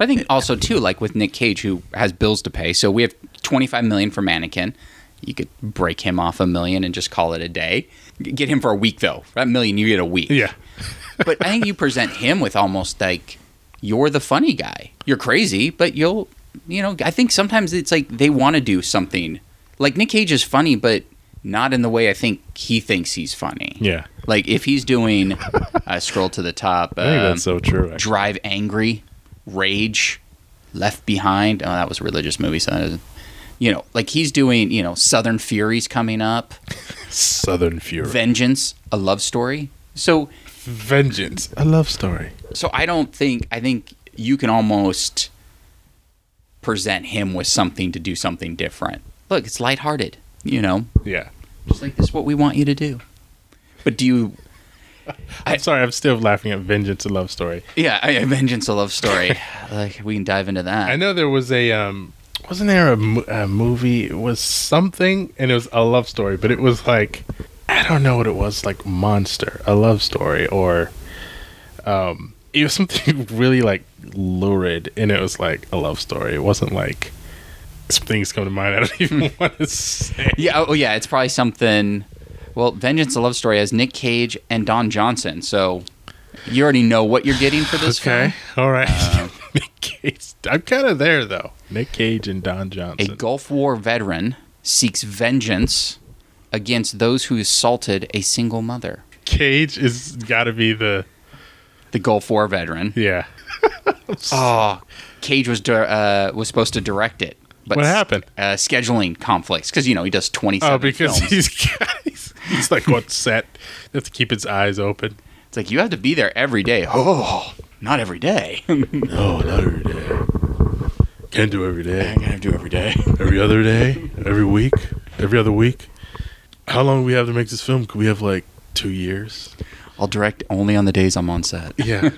I think also too, like with Nick Cage, who has bills to pay. So we have 25 million for Mannequin. You could break him off a million and just call it a day. Get him for a week though. That million you get a week. Yeah, but I think you present him with almost like you're the funny guy. You're crazy, but you'll, you know, I think sometimes it's like they want to do something. Like Nick Cage is funny, but not in the way I think he thinks he's funny. yeah. Like if he's doing, uh, scroll to the top, I think um, that's so true. actually. Drive Angry, Rage, Left Behind. Oh, that was a religious movie, so you know, like he's doing, you know, Southern Furies coming up, Southern Fury, Vengeance, a love story. So Vengeance, a love story. So I don't think I think you can almost present him with something to do something different. Look, it's lighthearted, you know. Yeah. Just like this is what we want you to do. But do you I'm sorry, I'm still laughing at Vengeance, a love story. yeah, I, Vengeance a love story. like we can dive into that. I know there was a um wasn't there a, a movie it was something and it was a love story but it was like I don't know what it was like monster a love story or um it was something really like lurid and it was like a love story it wasn't like some things come to mind I don't even want to say Yeah, oh yeah, it's probably something well, Vengeance a love story has Nick Cage and Don Johnson. So you already know what you're getting for this okay film. all right Uh, Nick Cage I'm kind of there though Nick Cage and Don Johnson. A Gulf War veteran seeks vengeance against those who assaulted a single mother. Cage is got to be the The Gulf War veteran. yeah Oh, Cage was uh, was supposed to direct it, but What happened? Uh, scheduling conflicts because you know he does twenty. Oh, because films. he's, he's he's like on set. They have to keep his eyes open. It's like you have to be there every day. Oh, not every day. No, not every day. Can't do every day. gotta do every day. Every other day. Every week. Every other week. How long do we have to make this film? Could we have like two years? I'll direct only on the days I'm on set. Yeah.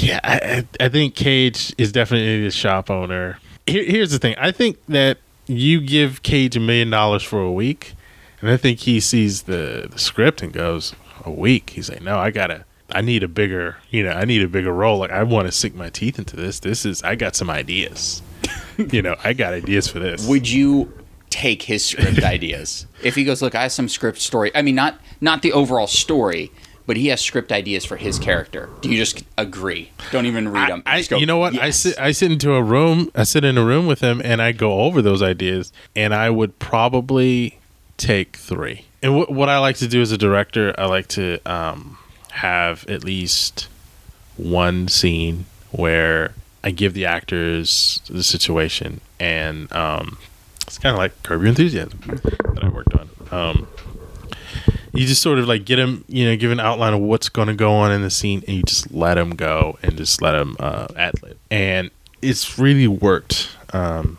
yeah, I, I I think Cage is definitely the shop owner. Here, here's the thing. I think that you give Cage a million dollars for a week, and I think he sees the, the script and goes, a week. He's like, no, I gotta, I need a bigger, you know, I need a bigger role. Like, I want to sink my teeth into this. This is, I got some ideas. you know, I got ideas for this. Would you take his script ideas if he goes, look, I have some script story. I mean, not not the overall story, but he has script ideas for his character. Do you just agree? Don't even read them. I, you know what? I sit I sit into a room. I sit in a room with him, and I go over those ideas. And I would probably take three. And what what I like to do as a director, I like to um, have at least one scene where I give the actors the situation, and um, it's kind of like Curb Your Enthusiasm that I worked on. Um, you just sort of like get them, you know, give an outline of what's going to go on in the scene, and you just let them go and just let them uh, ad lib. And it's really worked um,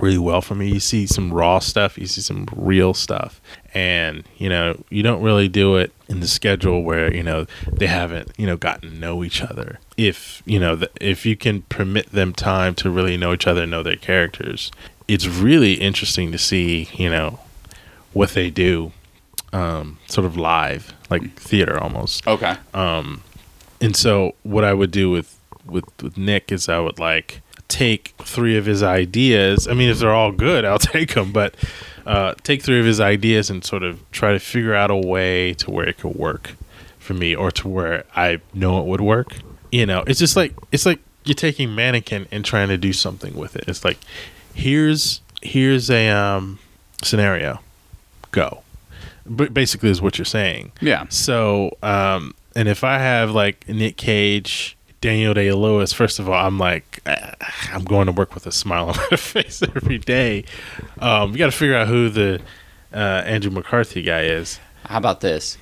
really well for me. You see some raw stuff, you see some real stuff, and you know, you don't really do it in the schedule where you know they haven't you know gotten to know each other. If you know, the, if you can permit them time to really know each other, and know their characters, it's really interesting to see you know what they do um, sort of live, like theater almost. Okay. And so what I would do with with with Nick is I would like take three of his ideas. I mean, if they're all good, I'll take them. But uh, take three of his ideas and sort of try to figure out a way to where it could work for me, or to where I know it would work. You know, it's just like it's like you're taking mannequin and trying to do something with it. It's like here's here's a um, scenario, go. But basically, is what you're saying. Yeah. So, um, and if I have like Nick Cage, Daniel Day Lewis, first of all, I'm like, ah, I'm going to work with a smile on my face every day. Um, we got to figure out who the uh, Andrew McCarthy guy is. How about this?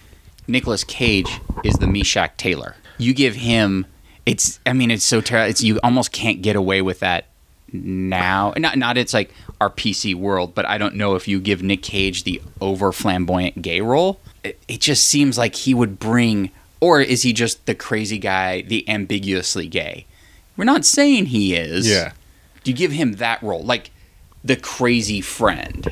Nicholas Cage is the Meshach Taylor. You give him it's I mean it's so terrible. It's you almost can't get away with that now. Not not it's like our PC world, but I don't know if you give Nick Cage the over flamboyant gay role, it, it just seems like he would bring or is he just the crazy guy, the ambiguously gay? We're not saying he is. Yeah. Do you give him that role like the crazy friend?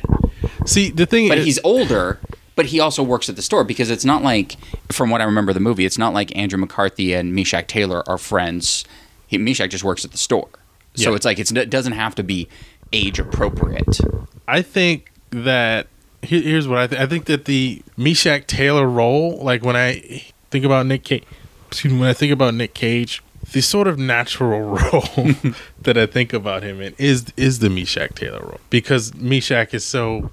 See, the thing is but is, he's older but he also works at the store because it's not like from what i remember the movie it's not like andrew mccarthy and meshach taylor are friends he, meshach just works at the store so Yeah. it's like it's, it doesn't have to be age appropriate I think that here's what I think. I think that the Meshach Taylor role, like when I think about Nick Cage, excuse me, when I think about Nick Cage, the sort of natural role that I think about him in is is the Meshach Taylor role because Meshach is so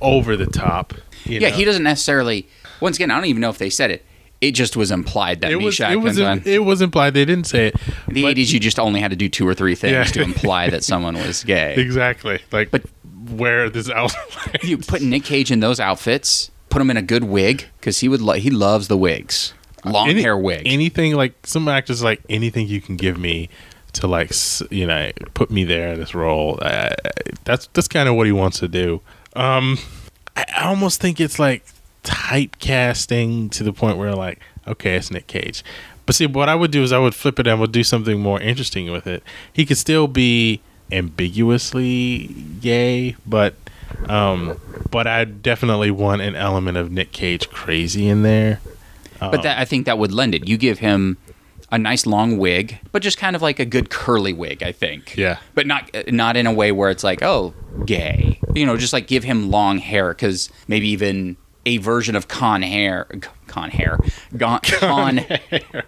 over the top. yeah know? he doesn't necessarily once again i don't even know if they said it it just was implied that It was, meshach it was it was implied they didn't say it. in the but- 80s you just only had to do two or three things Yeah. to imply that someone was gay Exactly. Like, But- wear this outfit. you put nick cage in those outfits put him in a good wig because he would lo- he loves the wigs long Any- hair wig Anything like some actors like anything you can give me to like you know put me there in this role. Uh, that's that's kind of what he wants to do. Um, I, I almost think it's like typecasting to the point where like okay, it's Nick Cage. But see, what I would do is I would flip it and would do something more interesting with it. He could still be ambiguously gay, but um, but I definitely want an element of Nick Cage crazy in there. But that I think that would lend it. You give him a nice long wig, but just kind of like a good curly wig, I think. Yeah. But not not in a way where it's like, oh, gay. You know, just like give him long hair because maybe even a version of Con Hair, Con Hair, Con, con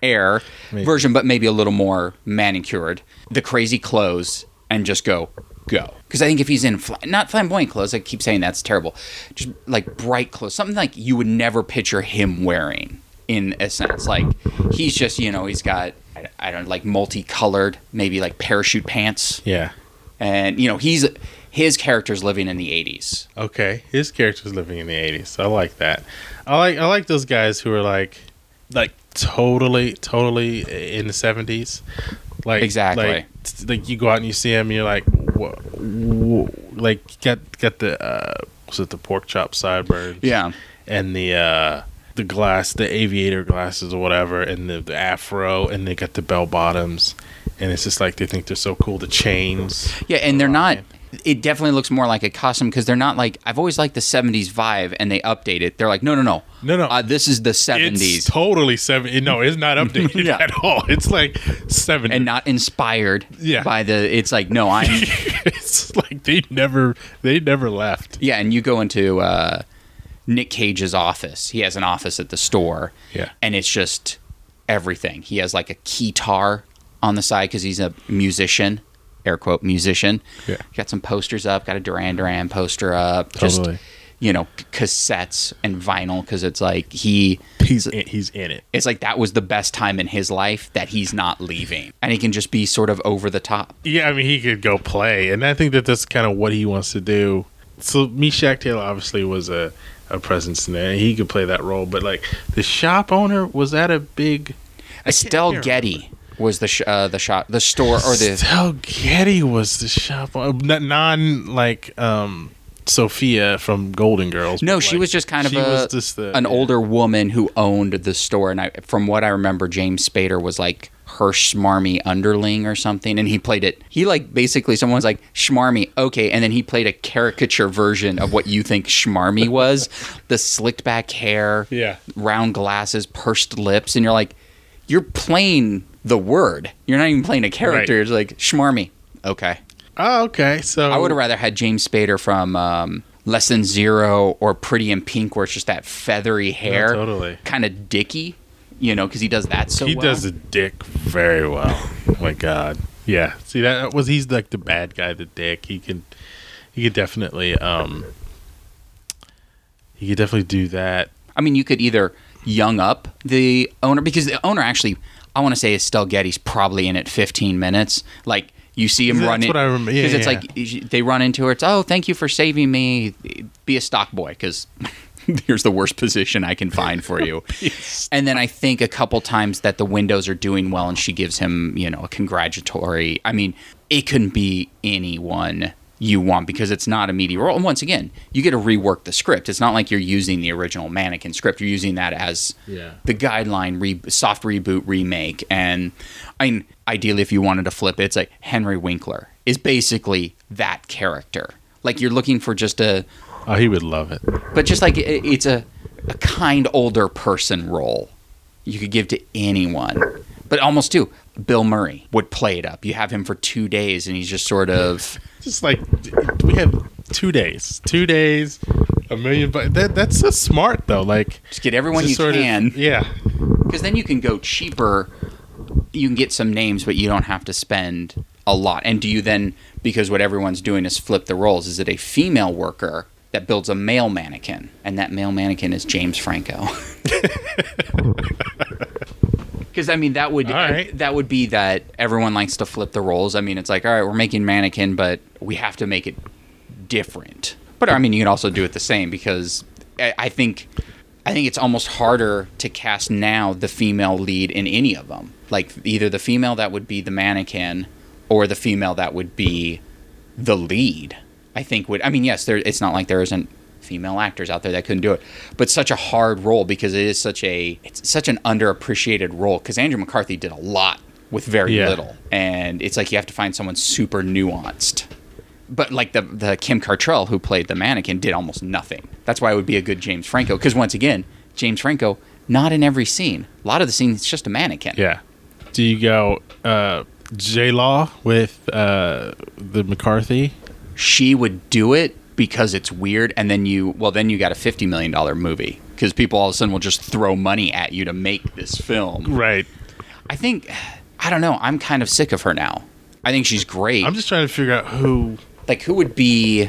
Air version, but maybe a little more manicured. The crazy clothes and just go go. Because I think if he's in fl- not flamboyant clothes, I keep saying that's terrible. Just like bright clothes, something like you would never picture him wearing. In a sense, like he's just you know he's got I- I don't like multicolored, maybe like parachute pants, Yeah. and you know he's his character's living in the 80s. Okay, his character's living in the '80s. I like that. I like I like those guys who are like, like totally, totally uh, in the '70s. Like Exactly. Like, like you go out and you see him, you're like, wha- wha- like get get the uh, was it the pork chop sideburns? Yeah. and the uh, the glass, the aviator glasses or whatever, and the, the afro, and they got the bell bottoms, and it's just like they think they're so cool. The chains. Yeah, and they're not. It definitely looks more like a costume because they're not like. I've always liked the '70s vibe, and they update it. They're like, no, no, no, No, no. Uh, this is the It's '70s, totally '70s. No, it's not updated Yeah. at all. It's like '70s and not inspired Yeah. by the. It's like no, I'm. it's like they never they never left. yeah, and you go into uh, Nick Cage's office. He has an office at the store. Yeah. and it's just everything. He has like a keytar on the side because he's a musician, air quote musician. Yeah. got some posters up. Got a Duran Duran poster up. Totally. Just you know cassettes and vinyl because it's like he. He's in, he's in it. It's like that was the best time in his life that he's not leaving, and he can just be sort of over the top. Yeah, I mean he could go play, and I think that that's kind of what he wants to do so Meshach Taylor obviously was a a presence in there. He could play that role, but like the shop owner was that a big Estelle can't Getty was the sh- uh, the shop the store or the Getty was the shop non like um Sophia from Golden Girls. no she like, was just kind of a, the- an yeah. older woman who owned the store and I, from what I remember James Spader was like her schmarmy underling or something and he played it he like basically someone's like schmarmy okay and then he played a caricature version of what you think schmarmy was the slicked back hair Yeah. round glasses pursed lips and you're like you're playing the word you're not even playing a character Right. it's like schmarmy okay Oh, okay. So I would have rather had James Spader from um, Less Than Zero or Pretty in Pink, where it's just that feathery hair, totally. kind of dicky, you know, because he does that so he well. does the dick very well. oh my god. Yeah. See that was he's like the bad guy, the dick. He can he could definitely um he could definitely do that. I mean, you could either young up the owner because the owner actually, I want to say Estelle Getty's probably in it 15 minutes. Like you see him That's run in what I remember. Yeah, because it's yeah. like they run into her. It's oh, thank you for saving me. Be a stock boy because. Here's the worst position I can find for you. and then I think a couple times that the windows are doing well and she gives him, you know, a congratulatory. I mean, it couldn't be anyone you want because it's not a. And once again, you get to rework the script. It's not like you're using the original mannequin script. You're using that as Yeah. the guideline re- soft reboot remake. And I mean, ideally, if you wanted to flip it, it's like Henry Winkler is basically that character. Like you're looking for just a, Oh, he would love it. but just like it- it's a, a kind older person role you could give to anyone. But almost too, Bill Murray would play it up. You have him for two days, and he's just sort of Just like we have two days. Two days, a million but that that's so smart though. Like just get everyone you just of- can. yeah. because then you can go cheaper. You can get some names, but you don't have to spend a lot. And do you then, because what everyone's doing is flip the roles? Is it a female worker that builds a male mannequin, and that male mannequin is James Franco? Because I mean, that would right. that would be that everyone likes to flip the roles. I mean, it's like, all right, we're making mannequin, but we have to make it different. But I mean, you can also do it the same because I, I think I think it's almost harder to cast now the female lead in any of them. Like either the female that would be the mannequin or the female that would be the lead. I think would I mean yes, there it's not like there isn't female actors out there that couldn't do it, but such a hard role because it is such a it's such an underappreciated role because Andrew McCarthy did a lot with very Yeah. little, and it's like you have to find someone super nuanced. But like the the Kim Cattrall who played the mannequin did almost nothing. That's why it would be a good James Franco because once again, James Franco not in every scene. A lot of the scenes it's just a mannequin. Yeah. Do you go uh J Law with uh the McCarthy? She would do it because it's weird, and then you well then you got a fifty million dollar movie because people all of a sudden will just throw money at you to make this film. Right. I think I don't know. I'm kind of sick of her now. I think she's great. I'm just trying to figure out who like who would be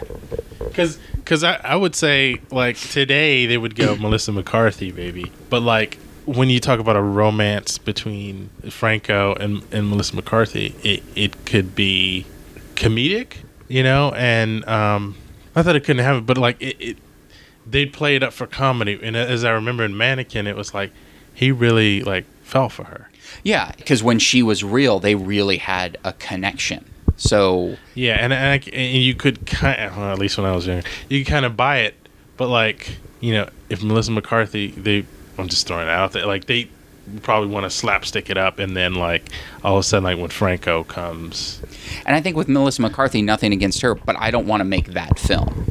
Because cause I, I would say, like, today they would go Melissa McCarthy, baby. But, like, when you talk about a romance between Franco and, and Melissa McCarthy, it, it could be comedic, you know? And um, I thought it couldn't happen, but, like, it, it they'd play it up for comedy. And as I remember in Mannequin, it was like he really, like, fell for her. yeah because when she was real, they really had a connection. So Yeah, and and, I, and you could kind of, well, at least when I was younger, you could kind of buy it. But like, you know, if Melissa McCarthy, they, I'm just throwing it out there, like they probably want to slapstick it up, and then like all of a sudden, like when Franco comes, And I think with Melissa McCarthy, nothing against her, but I don't want to make that film.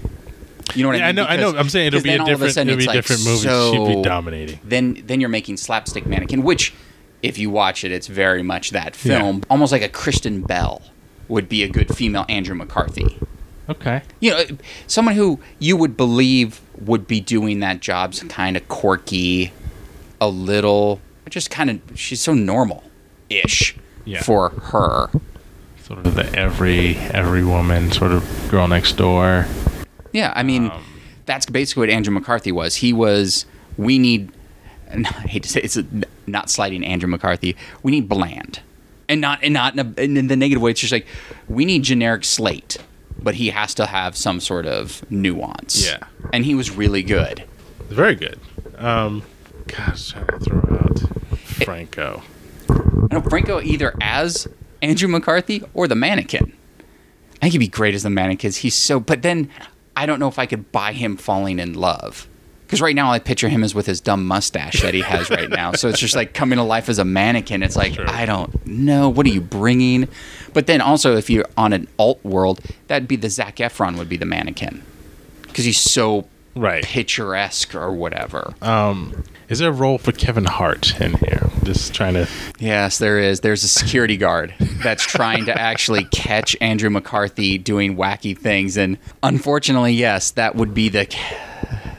You know what yeah, I I mean? know, I know, Because- I'm saying it'll be a then all of different, sudden it'll be a like different movie. She'd be dominating. Then, then you're making slapstick mannequin, which, if you watch it, it's very much that film. Almost like a Kristen Bell would be a good female Andrew McCarthy. Okay. You know, someone who you would believe would be doing that job's kind of quirky, a little, just kind of. She's so normal, ish, Yeah. for her. Sort of the every every woman sort of girl next door. Yeah, I mean, Um, that's basically what Andrew McCarthy was. He was, we need, and I hate to say it's not slighting Andrew McCarthy, we need bland. And not, and not in, a, in the negative way. It's just like, we need generic slate. but he has to have some sort of nuance. Yeah. and he was really good. Very good. Um, gosh, trying to throw out Franco. I know Franco either as Andrew McCarthy or the mannequin. I think he'd be great as the mannequin. He's so, but then I don't know if I could buy him falling in love. Because right now I picture him as with his dumb mustache that he has right now. So it's just like coming to life as a mannequin. It's like, Sure. I don't know. What are you bringing? But then also, if you're on an alt world, that'd be the Zac Efron would be the mannequin. Because he's so Right. picturesque or whatever. Um, is there a role for Kevin Hart in here? Just trying to. Yes, there is. There's a security guard that's trying to actually catch Andrew McCarthy doing wacky things, and unfortunately, yes, that would be the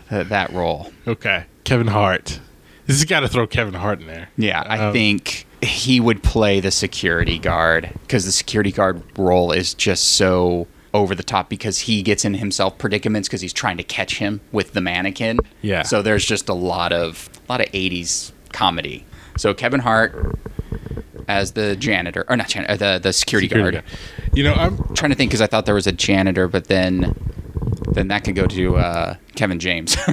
that role. Okay. Kevin Hart. This has got to throw Kevin Hart in there. Yeah, I Um, think he would play the security guard because the security guard role is just so over the top because he gets in himself predicaments because he's trying to catch him with the mannequin. Yeah. So there's just a lot of a lot of 80s comedy. So Kevin Hart as the janitor or not janitor, the the security, guard. You know, I'm trying to think because I thought there was a janitor, but then then that could go to uh, Kevin James.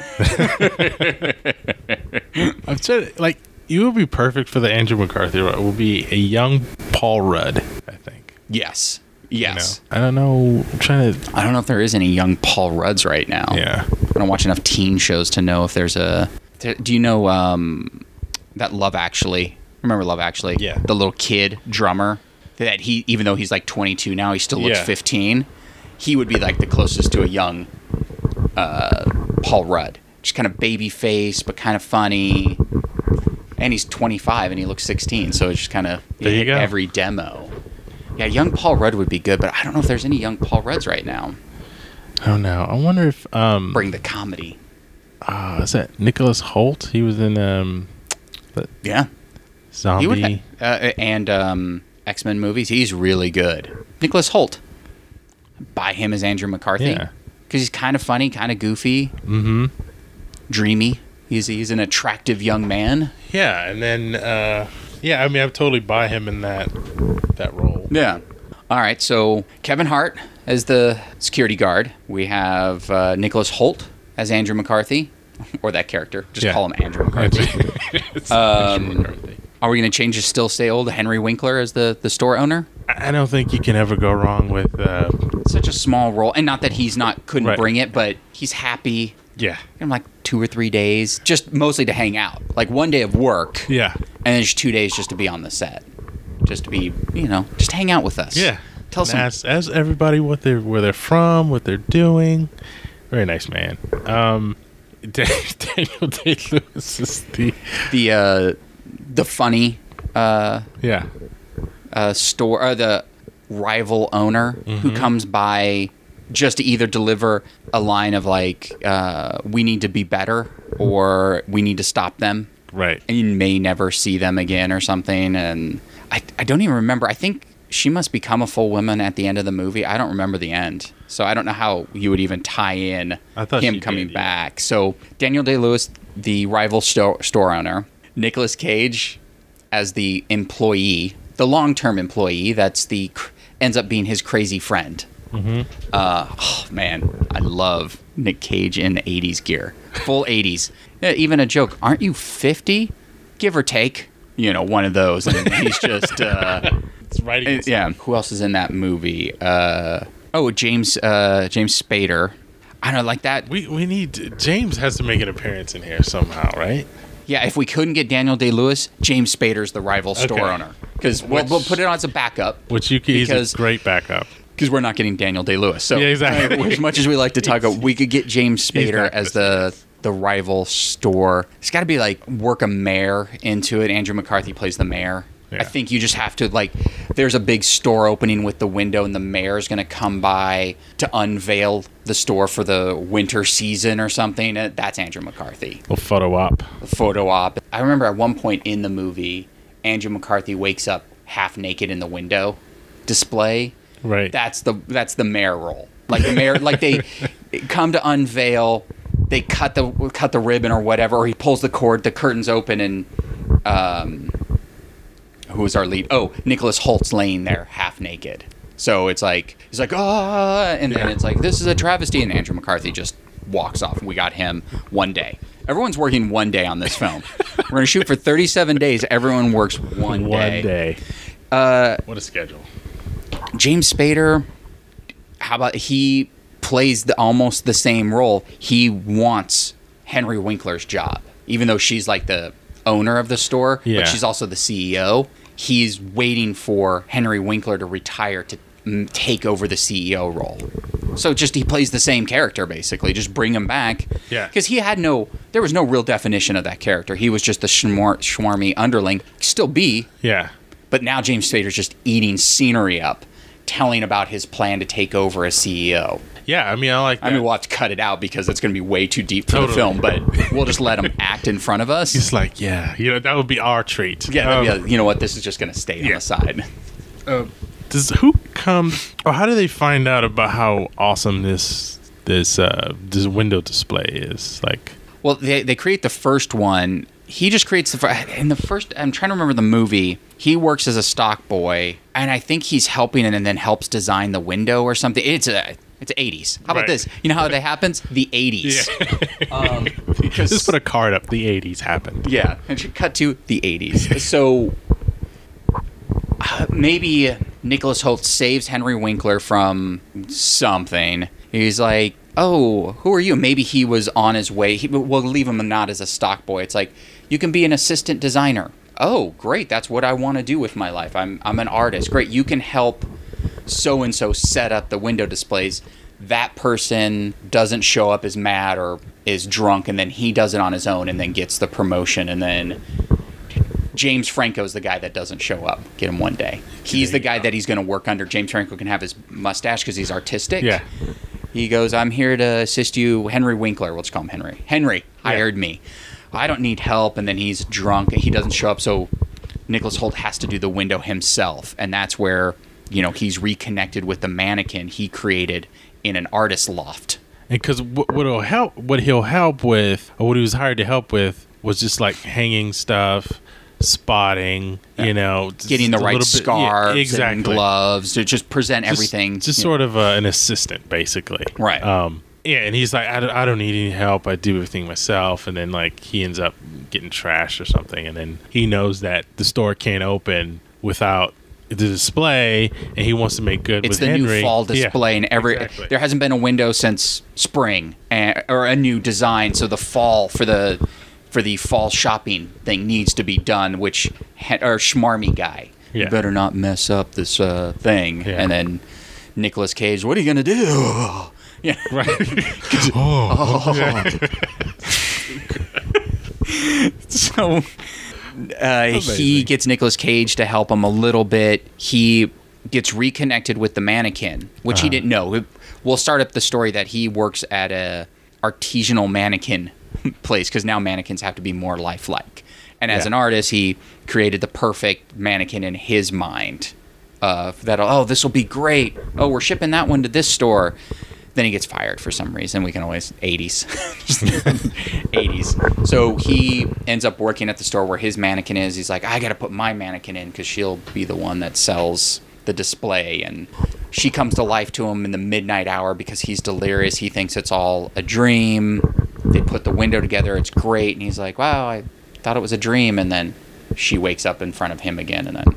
I'm trying to, like you would be perfect for the Andrew McCarthy role. It would be a young Paul Rudd, I think. yes, You yes. know? I don't know. I'm trying to. I don't know if there is any young Paul Rudds right now. Yeah. I don't watch enough teen shows to know if there's a. Do you know um, that Love Actually? Remember Love Actually? Yeah. The little kid drummer that he, even though he's like 22 now, he still looks Yeah. 15. He would be like the closest to a young uh, Paul Rudd. Just kind of baby face, but kind of funny. And he's 25 and he looks 16, so it's just kind of There you go. every demo. Yeah, young Paul Rudd would be good, but I don't know if there's any young Paul Rudds right now. I don't know. I wonder if um, Bring the comedy. uh, is that Nicholas Hoult? He was in um, Yeah. Zombie. Ha- uh, and um, X Men movies. He's really good. Nicholas Hoult. Buy him as Andrew McCarthy Yeah. because he's kind of funny, kind of goofy, mm-hmm. dreamy. He's he's an attractive young man. Yeah, and then uh, yeah, I mean, I would totally buy him in that that role. Yeah. All right. So Kevin Hart as the security guard. We have uh, Nicholas Hoult as Andrew McCarthy, or that character. Just Yeah. call him Andrew McCarthy. It's Um, Andrew McCarthy. Are we going to change it? Still stay old? Henry Winkler as the the store owner. I don't think you can ever go wrong with. Uh, Such a small role, and not that he's not couldn't Right. bring it, but he's happy. yeah, in like two or three days, just mostly to hang out. Like one day of work, yeah, and then just two days just to be on the set, just to be, you know, just hang out with us. yeah. Tell some. ask, ask everybody what they're where they're from, what they're doing. Very nice man. Um, Daniel Day Lewis is the the uh, the funny uh, yeah uh, store or the rival owner who Mm-hmm. comes by just to either deliver a line of like uh, we need to be better or we need to stop them right. and you may never see them again or something. And I, I don't even remember. I think she must become a full woman at the end of the movie. I don't remember the end. So I don't know how you would even tie in him coming did, yeah. back. So Daniel Day Lewis, the rival sto- store owner, Nicolas Cage as the employee, the long term employee that's the cr- ends up being his crazy friend. Mm-hmm. Uh, oh man, I love Nick Cage in 80s gear, full 80s. Even a joke. Aren't you 50, give or take? You know, one of those, and he's just uh, It's writing. yeah. Who else is in that movie? Uh, oh, James uh, James Spader. I don't know, like that. We we need James has to make an appearance in here somehow, right? Yeah, if we couldn't get Daniel Day Lewis, James Spader's the rival store Okay. owner because we'll, we'll put it on as a backup Which you can, he's Because- a great backup. because we're not getting Daniel Day Lewis. So Yeah, exactly. as much as we like to talk about, we could get James Spader as the the rival store. It's got to be like work a mayor into it. Andrew McCarthy plays the mayor. Yeah. I think you just have to like. There's a big store opening with the window, and the mayor's going to come by to unveil the store for the winter season or something. Uh, That's Andrew McCarthy. A photo op. A photo op. I remember at one point in the movie, Andrew McCarthy wakes up half naked in the window display. Right. That's the that's the mayor role. Like the mayor, like they come to unveil, they cut the cut the ribbon or whatever, or he pulls the cord, the curtains open, and um, who was our lead? Oh, Nicholas Hoult's laying there half naked. So it's like he's like, ah, and then Yeah. it's like this is a travesty, and Andrew McCarthy just walks off. We got him one day. Everyone's working one day on this film. We're gonna shoot for 37 days. Everyone works one, One day. day. Uh, What a schedule. James Spader, how about he plays the, almost the same role? He wants Henry Winkler's job, even though she's like the owner of the store, Yeah. but she's also the CEO. He's waiting for Henry Winkler to retire to mm, take over the CEO role. So just he plays the same character basically. Just bring him back. Yeah. Because he had no, there was no real definition of that character. He was just the schmar- schwarmy underling. Still be, Yeah. but now James Spader's just eating scenery up, telling about his plan to take over as CEO. Yeah, I mean, I like that. I mean, we'll have to cut it out because it's going to be way too deep for the film, but we'll just let him act in front of us. It's like, yeah, you know, that would be our treat. Yeah, Um, a- you know what? This is just going to stay on the side. does who comes or how do they find out about how awesome this this uh this window display is? Like, Well, they, they create the first one. He just creates the in the first. I'm trying to remember the movie. He works as a stock boy, and I think he's helping and then helps design the window or something. It's a it's 80s. How about Right. this? You know how that happens? The 80s. Um, because just put a card up. The '80s happened. Yeah, and should cut to the 80s. so uh, maybe Nicholas Hoult saves Henry Winkler from something. He's like, "Oh, who are you?" Maybe he was on his way. He, we'll leave him not as a stock boy. It's like you can be an assistant designer. Oh, great! That's what I want to do with my life. I'm I'm an artist. Great, you can help so and so set up the window displays. That person doesn't show up as mad or is drunk, and then he does it on his own, and then gets the promotion, and then James Franco's the guy that doesn't show up. Get him one day. He's the guy that he's going to work under. James Franco can have his mustache because he's artistic. Yeah. He goes, I'm here to assist you. Henry Winkler, let's call him Henry. Henry hired me. I don't need help. And then he's drunk and he doesn't show up. So Nicholas Hoult has to do the window himself. And that's where, you know, he's reconnected with the mannequin he created in an artist loft. And because what what'll help, what he'll help with, or what he was hired to help with, was just like hanging stuff, spotting, you know, Getting the right scarves yeah, exactly. and gloves to just present Just- everything. Just, sort of uh, an assistant, basically. Right. Um. Yeah, and he's like, I don't, I don't need any help. I do everything myself. And then like he ends up getting trashed or something, and then he knows that the store can't open without the display, and he wants to make good It's with the Henry. new fall Yeah, display, and every exactly. there hasn't been a window since spring, and, or a new design. So the fall for the for the fall shopping thing needs to be done. Which or schmarmy guy, you better not mess up this uh, thing. Yeah. And then Nicolas Cage, what are you gonna do? Yeah, Right. oh. so uh, he gets Nicolas Cage to help him a little bit. He gets reconnected with the mannequin, which he Uh-huh. didn't know. We'll start up the story that he works at a artisanal mannequin place because now mannequins have to be more lifelike. And as Yeah. an artist, he created the perfect mannequin in his mind. Uh, that oh, this will be great. Oh, we're shipping that one to this store. Then he gets fired for some reason. We can always 80s. 80s. So he ends up working at the store where his mannequin is. He's like, I got to put my mannequin in because she'll be the one that sells the display. And she comes to life to him in the midnight hour because he's delirious. He thinks it's all a dream. They put the window together. It's great. And he's like, wow, I thought it was a dream. And then she wakes up in front of him again. And then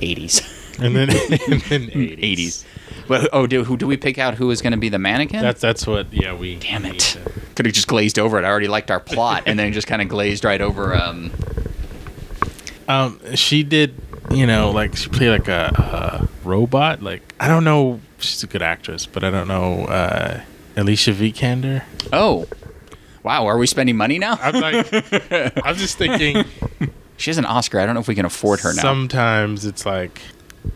80s. And then and then 80s. 80s. But oh, do who do we pick out who is going to be the mannequin? That's that's what. Yeah, we. Damn it. Could have just glazed over it. I already liked our plot, and then just kind of glazed right over. Um, Um, she did. You know, like she played like a, a robot. Like I don't know. She's a good actress, but I don't know. Uh, Alicia Vikander. oh, wow! Are we spending money now? I'm like, I'm just thinking. She has an Oscar. I don't know if we can afford her now. Sometimes it's like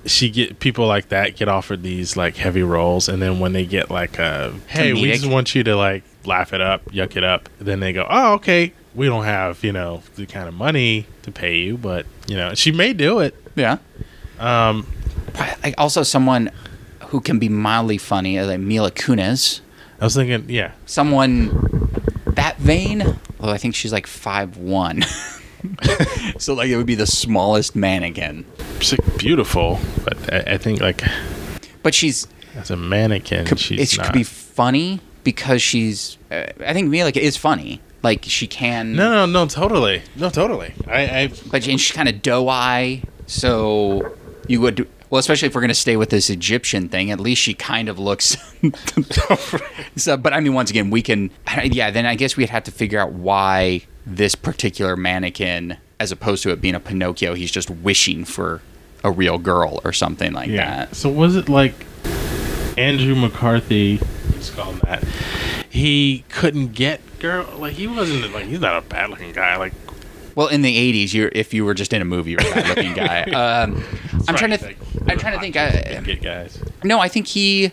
she get people like that get offered these like heavy roles, and then when they get like a hey, we just want you to like laugh it up, yuck it up, then they go, oh okay, we don't have you know the kind of money to pay you, but you know she may do it. yeah. Um, Like also someone who can be mildly funny, uh, like Mila Kunis. I was thinking, yeah, Someone that vain. Although I think she's like five one. so like it would be the smallest mannequin. she's beautiful, but I, I think like but she's As a mannequin, could, she's it not. could be funny because she's. Uh, I think me like is funny. Like she can. no, no, no, totally, no, totally. I, I but and she's kind of doe eye. So you would well, especially if we're going to stay with this Egyptian thing. At least she kind of looks. so, but I mean, once again, we can. Yeah, then I guess we'd have to figure out why this particular mannequin, as opposed to it being a Pinocchio, he's just wishing for a real girl or something like yeah. that. So was it like Andrew McCarthy? Let's call him that. He couldn't get girl. Like he wasn't like he's not a bad looking guy. Like Well, in the '80s, you're if you were just in a movie, you're a bad-looking guy. Um, I'm trying to. Th- I'm trying to think. I, get guys. No, I think he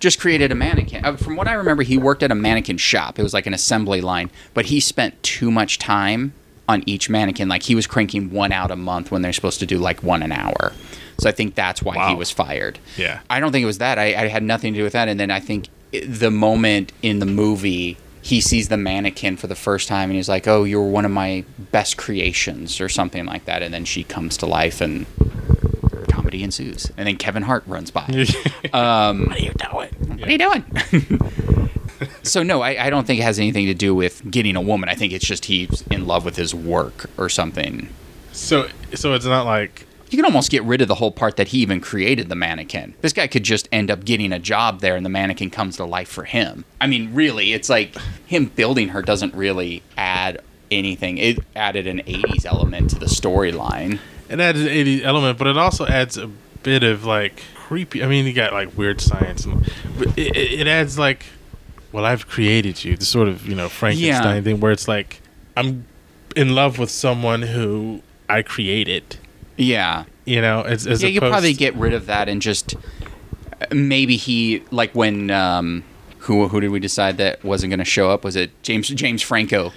just created a mannequin. Uh, From what I remember, he worked at a mannequin shop. It was like an assembly line, but he spent too much time on each mannequin. Like he was cranking one out a month when they're supposed to do like one an hour. So I think that's why he was fired. Yeah. I don't think it was that. I, I had nothing to do with that. And then I think the moment in the movie he sees the mannequin for the first time and he's like, "Oh, you're one of my best creations" or something like that. And then she comes to life and comedy ensues. And then Kevin Hart runs by. Um, what are you doing? what are you doing? so no, I, I don't think it has anything to do with getting a woman. I think it's just he's in love with his work or something. So so it's not like You can almost get rid of the whole part that he even created the mannequin. This guy could just end up getting a job there and the mannequin comes to life for him. I mean, really, it's like him building her doesn't really add anything. It added an 80s element to the storyline. It adds an 80s element, but it also adds a bit of like creepy. I mean, you got like weird science, and but it, it adds like, well, I've created you. The sort of you know Frankenstein Yeah. thing where it's like I'm in love with someone who I created. Yeah. You know, as, as yeah, you probably get rid of that and just maybe he like when um, who who did we decide that wasn't going to show up? Was it James James Franco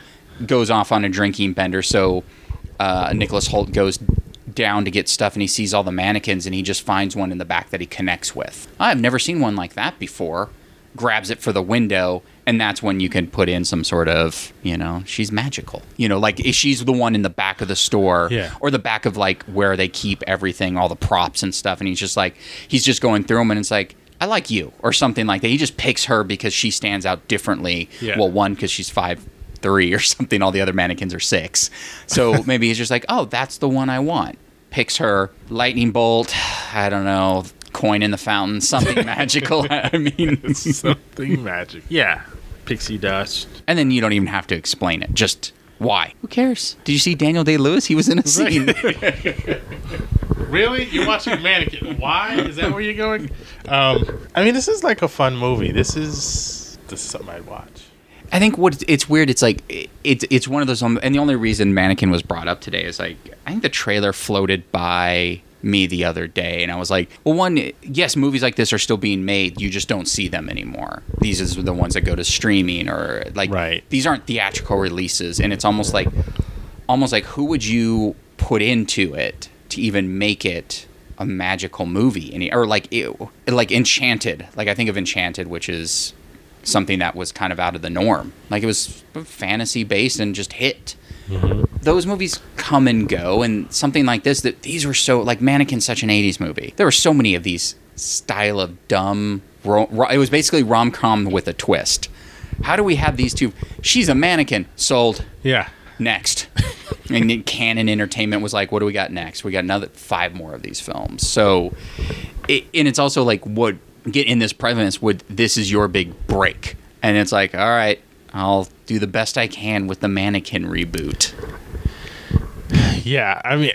goes off on a drinking bender? So uh, Nicholas Hoult goes down to get stuff and he sees all the mannequins and he just finds one in the back that he connects with. I've never seen one like that before. Grabs it for the window and that's when you can put in some sort of you know she's magical you know like she's the one in the back of the store Yeah. or the back of like where they keep everything, all the props and stuff. And he's just like, he's just going through them and it's like, I like you or something like that. He just picks her because she stands out differently. Yeah. Well, one, because she's five three or something. All the other mannequins are six. So maybe he's just like, oh, that's the one I want. Picks her, lightning bolt, I don't know, coin in the fountain, something magical. I mean, something magic. Yeah, pixie dust. and then you don't even have to explain it. Just why? Who cares? Did you see Daniel Day Lewis? He was in a scene. Really? You're watching Mannequin. Why? Is that where you're going? Um, I mean, this is like a fun movie. This is this is something I'd watch. I think what it's weird. It's like it- it's it's one of those, um, and the only reason Mannequin was brought up today is like I think the trailer floated by me the other day, and I was like, well, one, yes, movies like this are still being made. You just don't see them anymore. These are the ones that go to streaming or like Right. these aren't theatrical releases, and it's almost like almost like who would you put into it to even make it a magical movie Any or like ew, like enchanted like i think of enchanted which is something that was kind of out of the norm like it was fantasy based and just hit mm-hmm. those movies come and go and something like this that these were so like mannequin such an 80s movie there were so many of these style of dumb ro- ro- it was basically rom-com with a twist how do we have these two she's a mannequin sold Yeah. next. and then Cannon Entertainment was like, "What do we got next? We got another five more of these films." So, it, and it's also like, what get in this premise? Would this is your big break? And it's like, all right, I'll do the best I can with the Mannequin reboot. Yeah. I mean,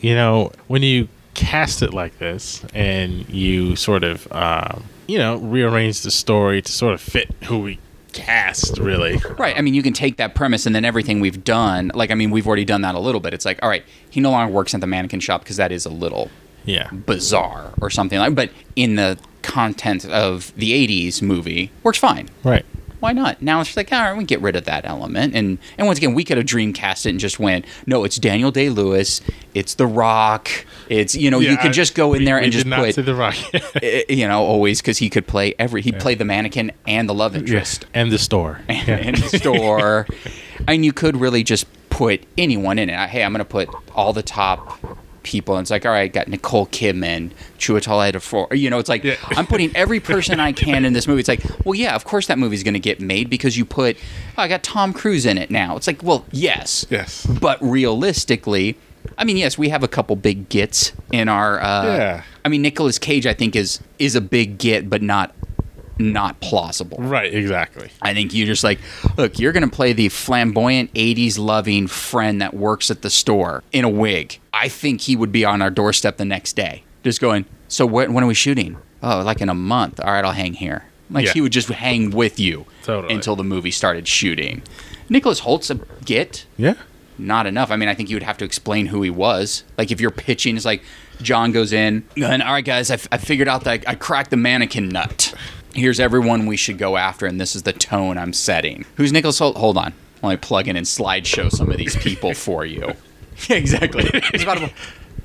you know, when you cast it like this and you sort of, um, you know, rearrange the story to sort of fit who we cast, really. Right. I mean, you can take that premise and then everything we've done. Like, I mean, we've already done that a little bit. It's like, all right, he no longer works at the mannequin shop because that is a little Yeah. bizarre or something like. But in the content of the '80s movie, works fine. Right. why not? Now it's like, all right, we get rid of that element. And and once again, we could have dreamcast it and just went, no, it's Daniel Day Lewis, it's The Rock, it's you know, you Yeah, could just go in we- there and just put, the rock. eh, you know, always because he could play every, he would played the mannequin and the love interest and the store. and the store, and you could really just put anyone in it. Hey, I'm going to put all the top people, and it's like, all right, got Nicole Kidman, Chiwetel Ejiofor. You know, it's like Yeah. I'm putting every person I can in this movie. It's like, well, yeah, of course that movie's going to get made because you put, oh, I got Tom Cruise in it now. It's like, well, yes, Yes. but realistically, I mean, yes, we have a couple big gets in our. Uh, Yeah. I mean, Nicolas Cage, I think is is a big get, but not not plausible. Right. Exactly. I think you just like, look, you're going to play the flamboyant 80s loving friend that works at the store in a wig. I think he would be on our doorstep the next day, just going, so when, when are we shooting? Oh, like in a month. All right, I'll hang here. Like Yeah. he would just hang with you Totally. until the movie started shooting. Nicholas Hoult's a get, Yeah. not enough. I mean, I think you would have to explain who he was. Like if you're pitching, it's like John goes in and all right, guys, I, f- I figured out that I cracked the mannequin nut. Here's everyone we should go after, and this is the tone I'm setting. Who's Nicholas Hoult? Hold on, let me plug in and slideshow some of these people for you. Yeah, exactly. It's about to-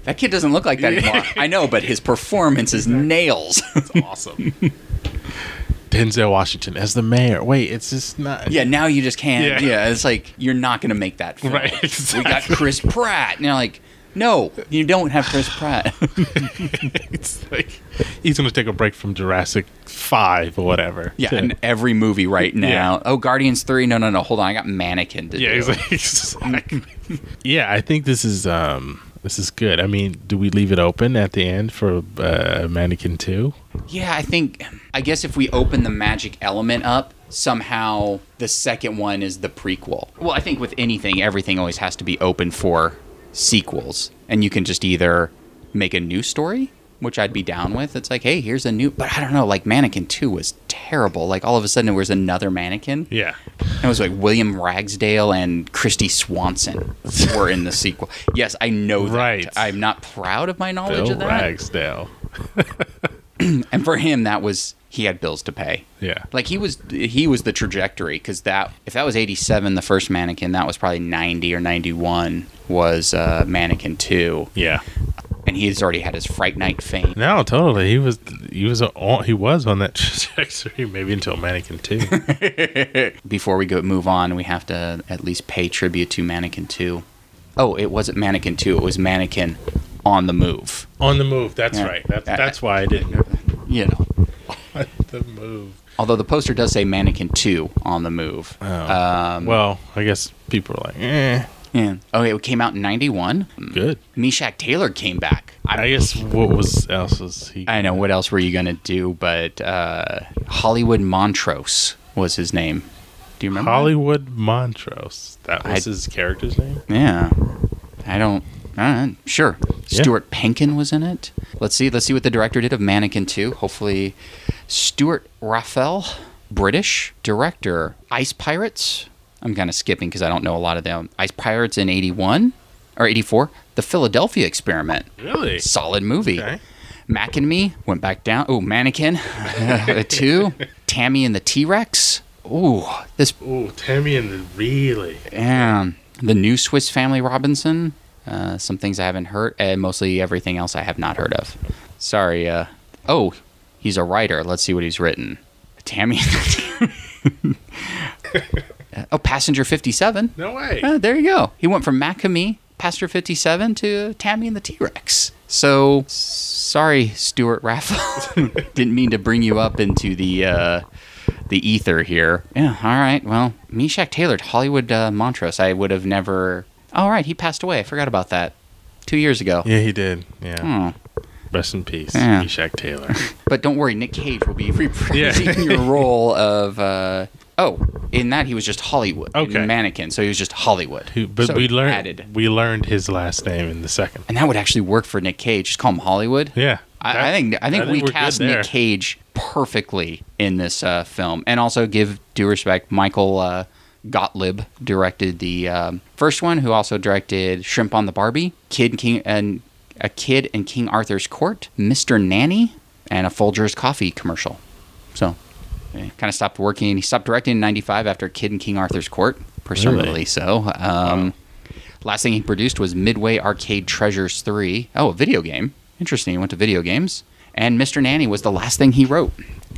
that kid doesn't look like that anymore. I know, but his performance is nails. It's awesome. Denzel Washington as the mayor. Wait, it's just not. yeah, now you just can't. Yeah. Yeah, it's like you're not going to make that. Film. Right, We got. Chris Pratt, and you're like, no, you don't have Chris Pratt. it's like he's gonna take a break from Jurassic Five or whatever. Yeah, to- and every movie right now. Yeah. Oh, Guardians three. No, no, no. Hold on, I got Mannequin to yeah, do. exactly. exactly. yeah, I think this is um this is good. I mean, do we leave it open at the end for uh, Mannequin Two? Yeah, I think. I guess if we open the magic element up, somehow the second one is the prequel. Well, I think with anything, everything always has to be open for sequels, and you can just either make a new story, which I'd be down with. It's like, hey, here's a new. But I don't know. Like Mannequin two was terrible. Like all of a sudden, there was another Mannequin. Yeah. It was like William Ragsdale and Christy Swanson were in the sequel. Yes, I know that. Right. I'm not proud of my knowledge Bill of that. Ragsdale. And for him, that was he had bills to pay. Yeah. Like he was he was the trajectory because that if that was 87 the first mannequin that was probably 90 or 91 was uh, mannequin 2 Yeah. and he's already had his fright night fame No, totally. He was he was on he was on that trajectory maybe until Mannequin Two. before we go move on we have to at least pay tribute to mannequin 2 oh it wasn't mannequin 2 it was mannequin on the move on the move. That's Yeah. right. That's that's why I didn't you know the move. although the poster does say mannequin 2 on the move Oh. um, Well, I guess people are like, eh, yeah. oh it came out in 91 good. Meshach Taylor came back I guess what was else was he? I know what else were you gonna do, but uh, Hollywood Montrose was his name. Do you remember? that? Hollywood Montrose. That was I- his character's name. Yeah, I don't. Uh, sure. Yeah. Stuart Pankin was in it. Let's see. Let's see what the director did of Mannequin 2. Hopefully, Stewart Raffill, British director. Ice Pirates. I'm kind of skipping because I don't know a lot of them. Ice Pirates in '81 or '84. The Philadelphia Experiment. Really? Solid movie. Okay. Mac and Me went back down. Oh, Mannequin two. Tammy and the T Rex. Ooh, this Ooh, Tammy and the really. um, the new Swiss Family Robinson. Uh, some things I haven't heard, and mostly everything else I have not heard of. Sorry. Uh, oh, he's a writer. Let's see what he's written. Tammy. oh, Passenger Fifty Seven. No way. Uh, there you go. He went from Mac and Me, Pastor 57 to Tammy and the T Rex. So, sorry, Stewart Raffill. Didn't mean to bring you up into the uh, the ether here. Yeah, all right. Well, Meshach Taylor, Hollywood uh, Montrose. I would have never. All right, he passed away. I forgot about that. Two years ago. Yeah, he did. Yeah. Hmm. Rest in peace, Yeah. Meshach Taylor. But don't worry, Nick Cage will be reprising your role of. Uh, oh, in that he was just Hollywood. Okay. Mannequin. So he was just Hollywood. Who, but So we learned added. we learned his last name in the second. And that would actually work for Nick Cage. Just call him Hollywood. Yeah. I, That- I think I think we we're cast. Nick Cage perfectly in this uh, film, and also give due respect. Michael uh, Gottlieb directed the um, first one, who also directed Shrimp on the Barbie, Kid King and a Kid in King Arthur's Court, Mister Nanny, and a Folgers coffee commercial. So, kind of stopped working. He stopped directing in '95 after Kid in King Arthur's Court, presumably Really? so. Um, Last thing he produced was Midway Arcade Treasures 3. Oh, a video game. Interesting. He went to video games. And Mr. Nanny was the last thing he wrote.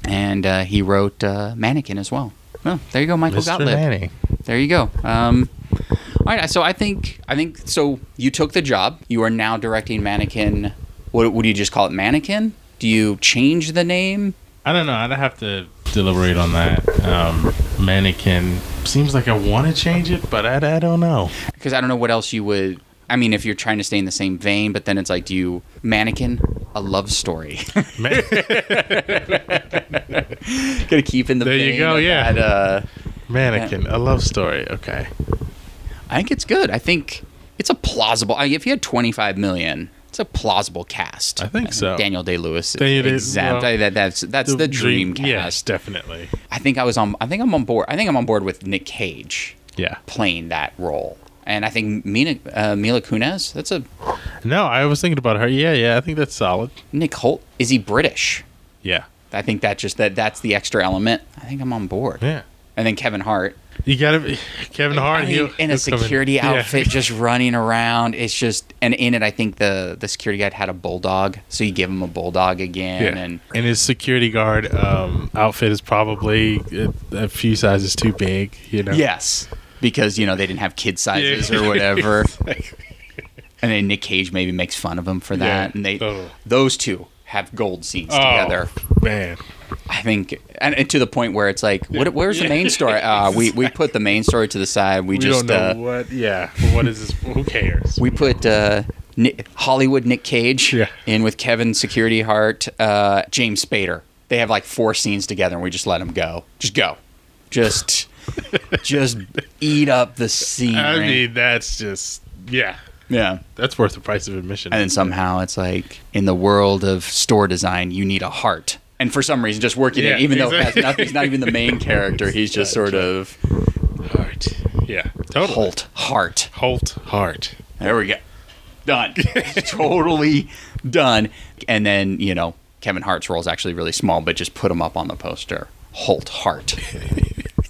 And uh, he wrote uh, Mannequin as well. Well, there you go, Michael Mr. Gottlieb. Nanny. There you go. Um, All right, so I think I think so. You took the job. You are now directing Mannequin. What would you just call it? Mannequin? Do you change the name? I don't know. I'd have to deliberate on that. Um, mannequin seems like I want to change it, but I, I don't know. Because I don't know what else you would. I mean, if you're trying to stay in the same vein, but then it's like, do you mannequin a love story? Man- Gotta keep in the There you go, yeah. that, uh, mannequin, a love story. Okay. I think it's good. I think it's a plausible. I, if you had 25 million, it's a plausible cast. I think so. Daniel Day Lewis Daniel Day- exempt. well, that, that's that's the, dream, cast. Yes, definitely. I think I was on. I think I'm on board. I think I'm on board with Nick Cage Yeah. playing that role, and I think Mina, uh, Mila Kunis. That's a No, I was thinking about her. Yeah, yeah. I think that's solid. Nick Hoult. Is he British? Yeah. I think that just that that's the extra element. I think I'm on board. Yeah. And then Kevin Hart. You gotta Kevin Hart. I mean, in a security Yeah. outfit, just running around. It's just, and in it, I think the the security guard had a bulldog, so you give him a bulldog again, Yeah. and And his security guard um, outfit is probably a, a few sizes too big. You know. yes, because you know they didn't have kid sizes Yeah. or whatever, Like, and then Nick Cage maybe makes fun of him for that, Yeah, and they totally. those two have gold scenes oh, together. man. I think, and, and to the point where it's like, what, where's the main story? Uh, we we put the main story to the side. We, We just don't know uh, what. Yeah. What is this? Who cares? we put uh, Nick, Hollywood Nick Cage Yeah. in with Kevin Security Hart, uh, James Spader. They have like four scenes together, and we just let them go. Just go, just just eat up the scene. I right? mean, that's just yeah. yeah. That's worth the price of admission. And then somehow it's like in the world of store design, you need a heart. And for some reason, just working Yeah, it, even though it has he's not even the main character. He's just sort of Heart. Yeah. Totally. Hoult Heart. Hoult Hart. There we go. Done. totally done. And then, you know, Kevin Hart's role is actually really small, but just put him up on the poster. Hoult Hart.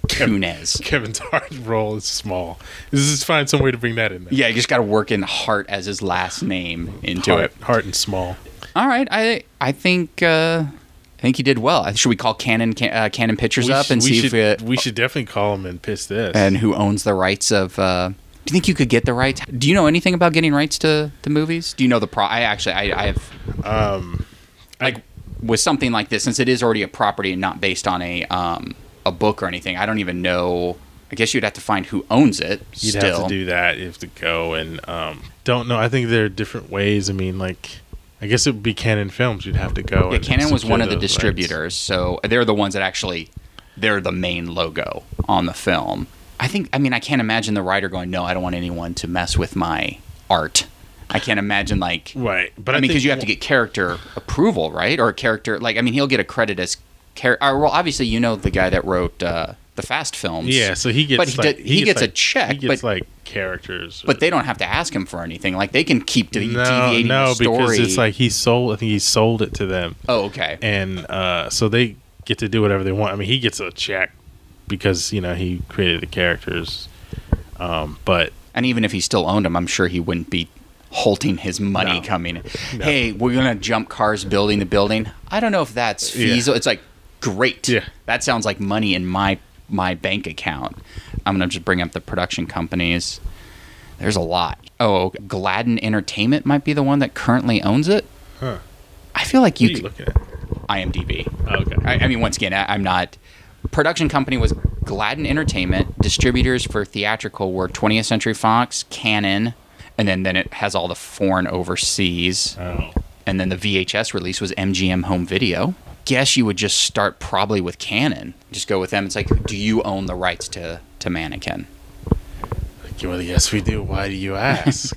Kunis. Kevin's Hart role is small. This is find some way to bring that in there. Yeah, you just got to work in Hart as his last name into Hart, it. Hart and small. All right, I I think uh, I think you did well. Should we call Cannon Ca- uh, Cannon Pictures up sh- and see should, if it, we should definitely call him and piss this. and who owns the rights of? Uh, do you think you could get the rights? Do you know anything about getting rights to the movies? Do you know the pro? I actually I, I have um, like with something like this since it is already a property and not based on a um a book or anything. I don't even know. I guess you'd have to find who owns it. you'd still, have to do that. You have to go and um, don't know. I think there are different ways. I mean, like I guess it would be Cannon Films. You'd have to go. Yeah, and Cannon was one of the rights. distributors, so they're the ones that actually they're the main logo on the film. I think. I mean, I can't imagine the writer going, "No, I don't want anyone to mess with my art." I can't imagine like. Right, but I I, mean, because you have to get character approval, right? Or a character, like, I mean, he'll get a credit as character. Well, obviously, you know the guy that wrote uh, the Fast films. Yeah, so he gets. But he like, did- he gets a like- check, He gets but- like characters. But they don't have to ask him for anything. Like, they can keep de- no, deviating no, the story. because it's like he sold. I think he sold it to them, oh, okay. and uh, so they get to do whatever they want. I mean, he gets a check because you know he created the characters. Um, but And even if he still owned them, I'm sure he wouldn't be halting his money No. coming. Hey, we're gonna jump cars building the building. I don't know if that's Yeah. feasible. It's like great. Yeah. That sounds like money in my my bank account. I'm gonna just bring up the production companies. There's a lot. Oh, Gladden Entertainment might be the one that currently owns it. Huh. I feel like what you are you could at? IMDb. Oh, okay. I, I mean, once again, I, I'm not. Production company was Gladden Entertainment. Distributors for theatrical were 20th Century Fox, Cannon, and then then it has all the foreign overseas. oh. And then the VHS release was MGM Home Video. Guess you would just start probably with Cannon. Just go with them. It's like, do you own the rights to to Mannequin? Well, yes, we do. Why do you ask?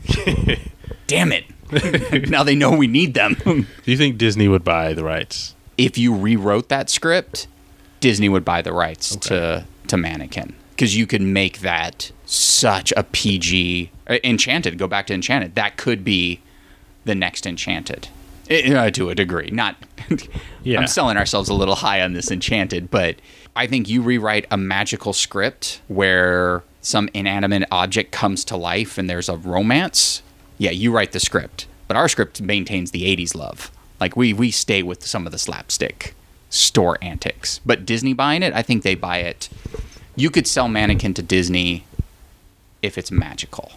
Damn it! now they know we need them. Do you think Disney would buy the rights? if you rewrote that script, Disney would buy the rights to to Mannequin because you could make that such a PG uh, Enchanted. Go back to Enchanted. That could be the next Enchanted. Eh, uh, to a degree, not. Yeah. I'm selling ourselves a little high on this Enchanted, but I think you rewrite a magical script where some inanimate object comes to life and there's a romance. Yeah, you write the script, but our script maintains the '80s love. Like we we stay with some of the slapstick store antics. But Disney buying it, I think they buy it. You could sell Mannequin to Disney if it's magical.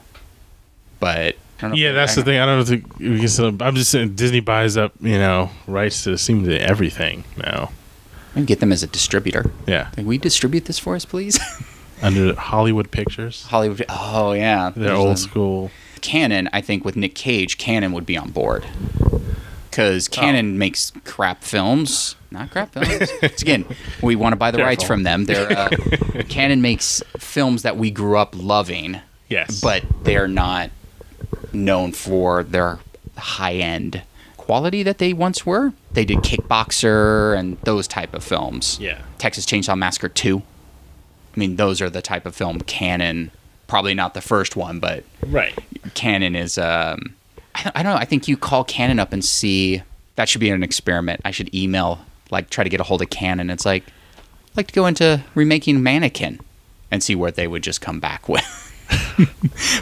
But I don't know Yeah, that's the thing. I don't think we can still, I'm just saying Disney buys up, you know, rights to seem to everything now. Can get them as a distributor. Yeah, Can we distribute this for us, please? under Hollywood Pictures, Hollywood. Oh yeah, they're There's old a- school. Cannon, I think with Nick Cage, Cannon would be on board because Oh. Cannon makes crap films. Not crap films. It's again, we want to buy the rights from them. They're uh, Cannon makes films that we grew up loving, Yes, but they're not known for their high end quality that they once were. They did Kickboxer and those type of films. yeah, Texas Chainsaw Massacre 2. I mean, those are the type of film Cannon, probably not the first one, but right. Cannon is. Um, I, I don't know. I think you call Cannon up and see. That should be an experiment. I should email, like, try to get a hold of Cannon. It's like, I'd like to go into remaking Mannequin and see what they would just come back with.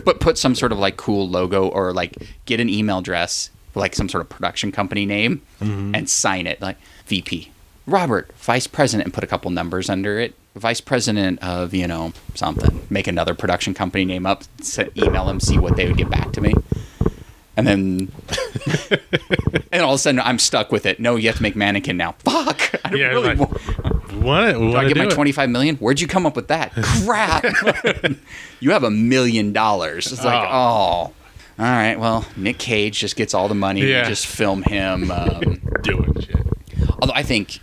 But put some sort of like cool logo or like get an email address, like some sort of production company name, mm-hmm. and sign it like VP Robert, Vice President, and put a couple numbers under it. Vice President of you know something. Make another production company name up, se- email them, see what they would get back to me, and then and all of a sudden I'm stuck with it. No, you have to make mannequin now. Fuck! I don't Yeah, really like, want- What? do I get my 25 million? Where'd you come up with that? Crap! you have a million dollars. It's like, oh. all right. Well, Nick Cage just gets all the money. Yeah. Just film him. Um, doing shit. although I think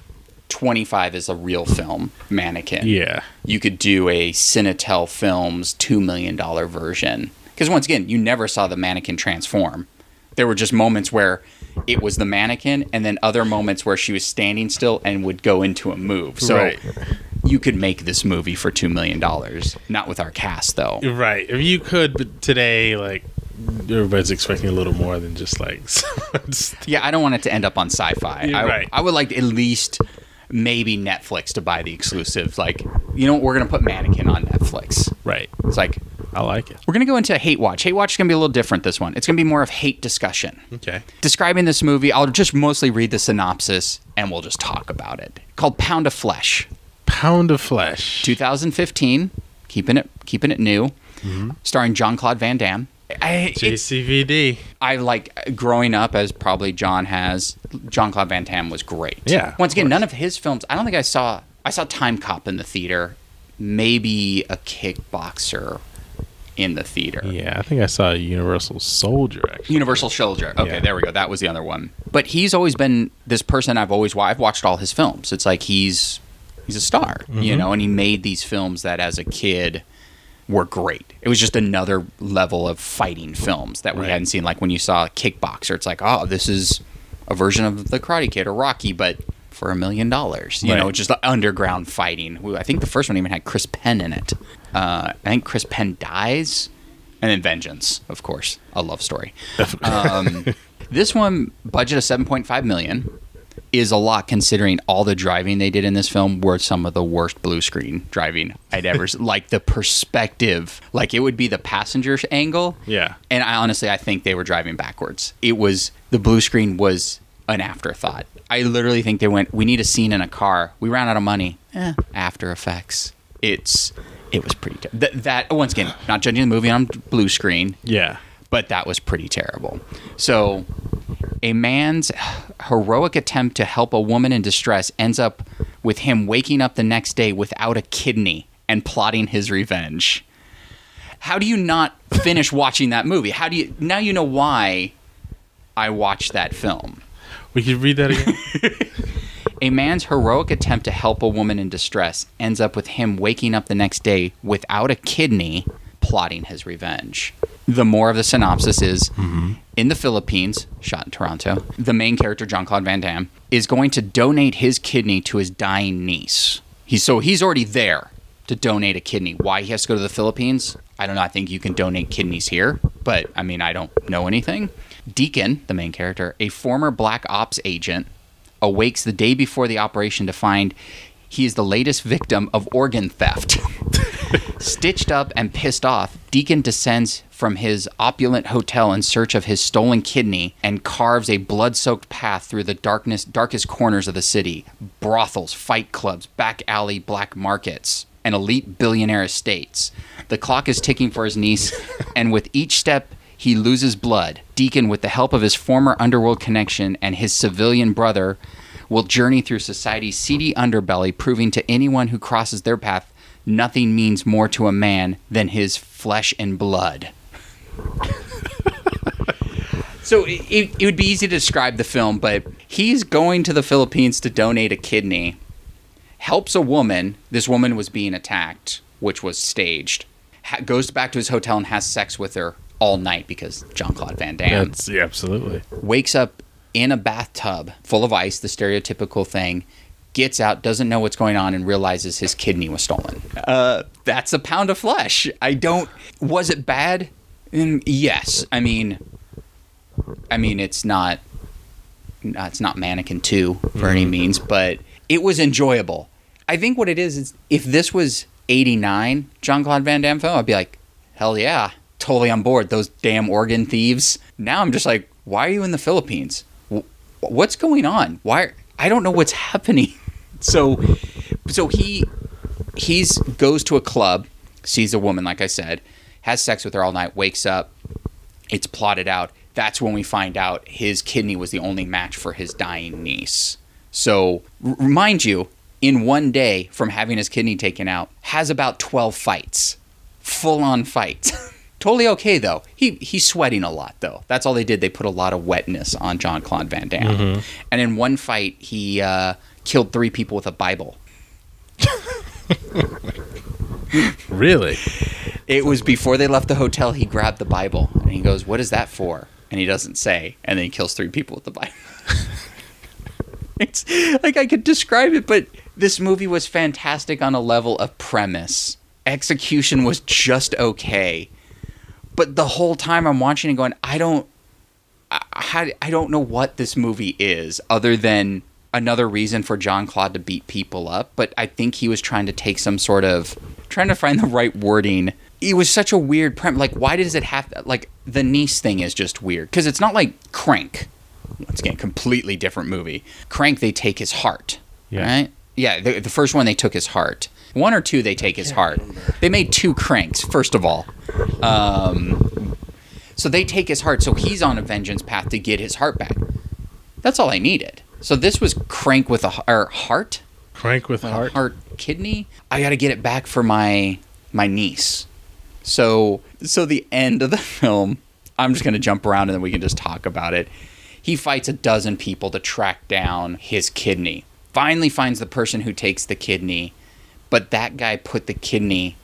25 is a real film, Mannequin. Yeah, You could do a Cinetel Films $2 million version. Because once again, you never saw the mannequin transform. There were just moments where it was the mannequin, and then other moments where she was standing still and would go into a move. So Right. you could make this movie for $2 million. Not with our cast, though. right. If you could, but today, like everybody's expecting a little more than just like. Yeah, I don't want it to end up on sci fi. You're I, right. I would like at least maybe Netflix to buy the exclusive. Like, you know what? We're going to put Mannequin on Netflix. right. It's like, I like it. we're going to go into Hate Watch. Hate Watch is going to be a little different this one. It's going to be more of hate discussion. Okay. Describing this movie, I'll just mostly read the synopsis and we'll just talk about it. Called Pound of Flesh, Pound of flesh. 2015, keeping it keeping it new, Mm-hmm. starring John Claude Van Damme. I, JCVD. I like growing up as probably John has. John Claude Van Damme was great. Yeah, Once again, course. none of his films. I don't think I saw. I saw Time Cop in the theater. Maybe a kickboxer in the theater. Yeah, I think I saw Universal Soldier actually. Universal Soldier. Okay, Yeah. there we go. That was the other one. But he's always been this person I've always wa- I've watched all his films. It's like he's he's a star, Mm-hmm. you know, and he made these films that as a kid were great. It was just another level of fighting films that we Right. hadn't seen. Like when you saw Kickboxer, it's like, oh, this is a version of the Karate Kid or Rocky, but for a million dollars. You know, just the underground fighting. I think the first one even had Chris Penn in it. Uh, I think Chris Penn dies, and then Vengeance, of course, a love story. Um, this one budget of 7.5 million is a lot considering all the driving they did in this film were some of the worst blue screen driving I'd ever like the perspective like it would be the passenger angle. Yeah. and I honestly I think they were driving backwards. It was the blue screen was an afterthought. I literally think they went we need a scene in a car. We ran out of money. Eh, after effects. It's it was pretty that, that once again not judging the movie on blue screen. Yeah. But that was pretty terrible. So, a man's heroic attempt to help a woman in distress ends up with him waking up the next day without a kidney and plotting his revenge. How do you not finish watching that movie? How do you now you know why I watched that film? We could read that again. A man's heroic attempt to help a woman in distress ends up with him waking up the next day without a kidney, plotting his revenge. The more of the synopsis is mm-hmm. in the Philippines, shot in Toronto, the main character, John Claude Van Damme, is going to donate his kidney to his dying niece. He's, so he's already there to donate a kidney. Why he has to go to the Philippines? I don't know. I think you can donate kidneys here, but I mean, I don't know anything. Deacon, the main character, a former black ops agent, awakes the day before the operation to find he is the latest victim of organ theft. Stitched up and pissed off, Deacon descends from his opulent hotel in search of his stolen kidney and carves a blood-soaked path through the darkness darkest corners of the city. Brothels, fight clubs, back alley black markets. and elite billionaire estates. The clock is ticking for his niece, and with each step, he loses blood. Deacon, with the help of his former underworld connection and his civilian brother, will journey through society's seedy underbelly, proving to anyone who crosses their path nothing means more to a man than his flesh and blood. so it, it would be easy to describe the film, but he's going to the Philippines to donate a kidney, helps a woman. This woman was being attacked, which was staged. Ha- goes back to his hotel and has sex with her all night because John Claude Van Damme That's yeah, absolutely. wakes up in a bathtub full of ice, the stereotypical thing, gets out, doesn't know what's going on, and realizes his kidney was stolen. Uh, that's a pound of flesh. I don't. Was it bad? Mm, yes. I mean, I mean, it's not. It's not Mannequin Two for any means, but it was enjoyable. I think what it is is if this was '89 John Claude Van Damme film, I'd be like, hell yeah, totally on board. Those damn organ thieves. Now I'm just like, why are you in the Philippines? Wh- What's going on? Why? I don't know what's happening. So, so he he's goes to a club, sees a woman, like I said, has sex with her all night, wakes up. It's plotted out. That's when we find out his kidney was the only match for his dying niece. So, remind you, in one day from having his kidney taken out, has about 12 fights. Full on fights. totally okay, though. He He's sweating a lot, though. That's all they did. They put a lot of wetness on John Claude Van Damme. And in one fight, he uh, killed three people with a Bible. Really? It was before they left the hotel. He grabbed the Bible and he goes, "What is that for?" And he doesn't say, and then he kills three people with the Bible. it's like I could describe it, but this movie was fantastic on a level of premise. Execution was just okay, but the whole time I'm watching and going, I don't, I, I don't know what this movie is other than another reason for John Claude to beat people up. But I think he was trying to take some sort of trying to find the right wording. It was such a weird premise. Like, why does it have like the niece thing is just weird because it's not like Crank. Once again, completely different movie. Crank, they take his heart. Yeah. Right? Yeah. The, the first one, they took his heart. One or two, they take his heart. They made two cranks, first of all. Um, so they take his heart. So he's on a vengeance path to get his heart back. That's all I needed. So this was crank with a h- or heart, Crank with a heart. heart kidney. I got to get it back for my my niece. So so the end of the film, I'm just gonna jump around and then we can just talk about it. He fights a dozen people to track down his kidney. Finally finds the person who takes the kidney, but that guy put the kidney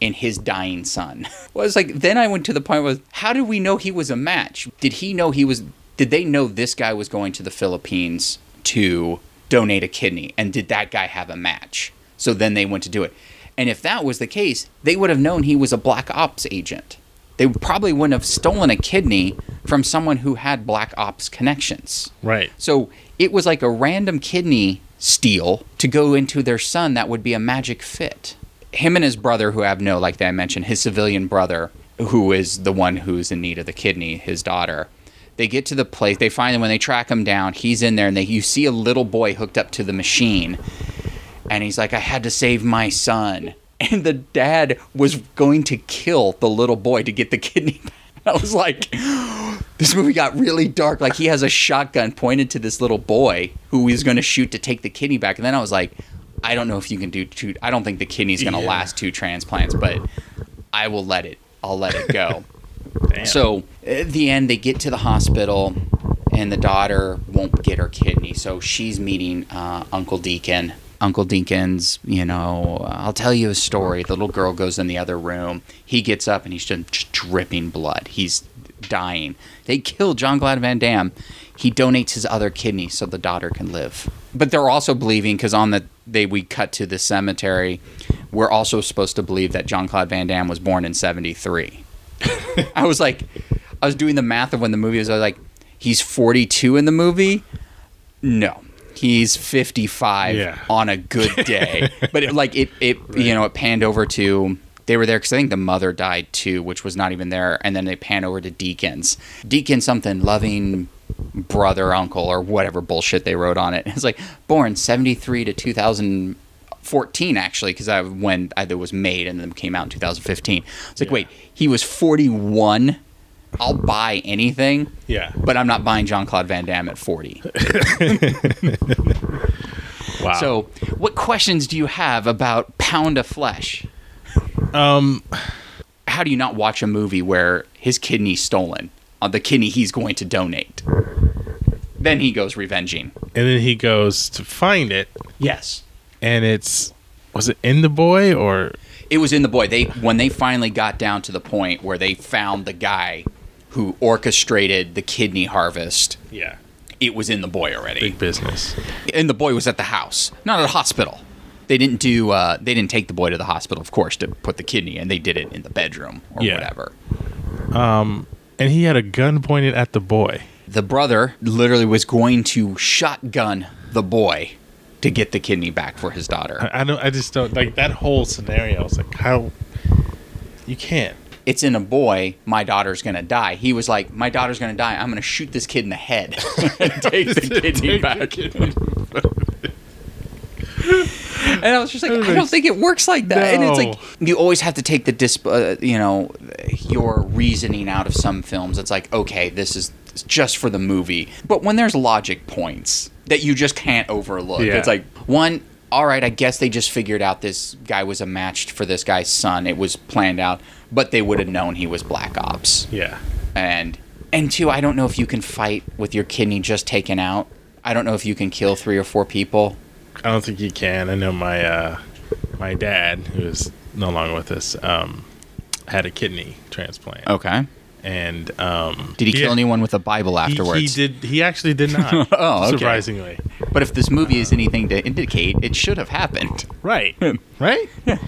in his dying son. well, it's like then I went to the point was how did we know he was a match? Did he know he was? Did they know this guy was going to the Philippines to donate a kidney? And did that guy have a match? So then they went to do it. And if that was the case, they would have known he was a black ops agent. They probably wouldn't have stolen a kidney from someone who had black ops connections. Right. So it was like a random kidney steal to go into their son that would be a magic fit. Him and his brother, who have no, like I mentioned, his civilian brother, who is the one who's in need of the kidney, his daughter. They get to the place. They find him when they track him down. He's in there, and they you see a little boy hooked up to the machine, and he's like, "I had to save my son." And the dad was going to kill the little boy to get the kidney. Back. I was like, this movie got really dark. Like he has a shotgun pointed to this little boy who he's going to shoot to take the kidney back. And then I was like, I don't know if you can do two. I don't think the kidney's going to Yeah. last two transplants, but I will let it. I'll let it go. So at the end, they get to the hospital, and the daughter won't get her kidney. So she's meeting uh, Uncle Deacon. Uncle Deacon's, you know, I'll tell you a story. The little girl goes in the other room. He gets up and he's just, dripping blood. He's dying. They kill John Claude Van Damme. He donates his other kidney so the daughter can live. But they're also believing because on the they we cut to the cemetery, we're also supposed to believe that John Claude Van Damme was born in '73. I was like, I was doing the math of when the movie was. I was like, he's 42 in the movie. No, he's 55 Yeah. on a good day. but it, like it, it you know, it panned over to. They were there because I think the mother died too, which was not even there. And then they pan over to Deacons. Deacon something loving brother, uncle, or whatever bullshit they wrote on it. It's like born 73 to 14 actually because I when I, it was made and then came out in 2015. It's like Yeah. wait, he was 41. I'll buy anything, Yeah. but I'm not buying John Claude Van Damme at 40. Wow. So, what questions do you have about Pound of Flesh? um, How do you not watch a movie where his kidney's stolen, uh, the kidney he's going to donate? Then he goes revenging. and then he goes to find it, Yes. and it's was it in the boy or It was in the boy. They when they finally got down to the point where they found the guy who orchestrated the kidney harvest. yeah, It was in the boy already, big business. and the boy was at the house, not at a hospital. They didn't do. Uh, they didn't take the boy to the hospital, of course, to put the kidney in. They did it in the bedroom or Yeah. whatever. And he had a gun pointed at the boy. The brother literally was going to shotgun the boy to get the kidney back for his daughter. I, I don't. I just don't like that whole scenario. I was like, how you can't. It's in a boy. My daughter's gonna die. He was like, my daughter's gonna die. I'm gonna shoot this kid in the head and take the kidney back. And I was just like, I don't think it works like that. And it's No. like you always have to take the disp, uh, you know, your reasoning out of some films. It's like, okay, this is just for the movie. But when there's logic points that you just can't overlook, Yeah. it's like one. All right, I guess they just figured out this guy was a match for this guy's son. It was planned out, but they would have known he was Black Ops. Yeah. And and two, I don't know if you can fight with your kidney just taken out. I don't know if you can kill three or four people. I don't think you can. I know my uh, my dad, who is no longer with us, um, had a kidney transplant, Okay. And um, Did he kill yeah, anyone with a Bible afterwards? He, did. He actually did not. Oh, okay. surprisingly. But if this movie is anything to indicate, it should have happened. Right. right. Yeah.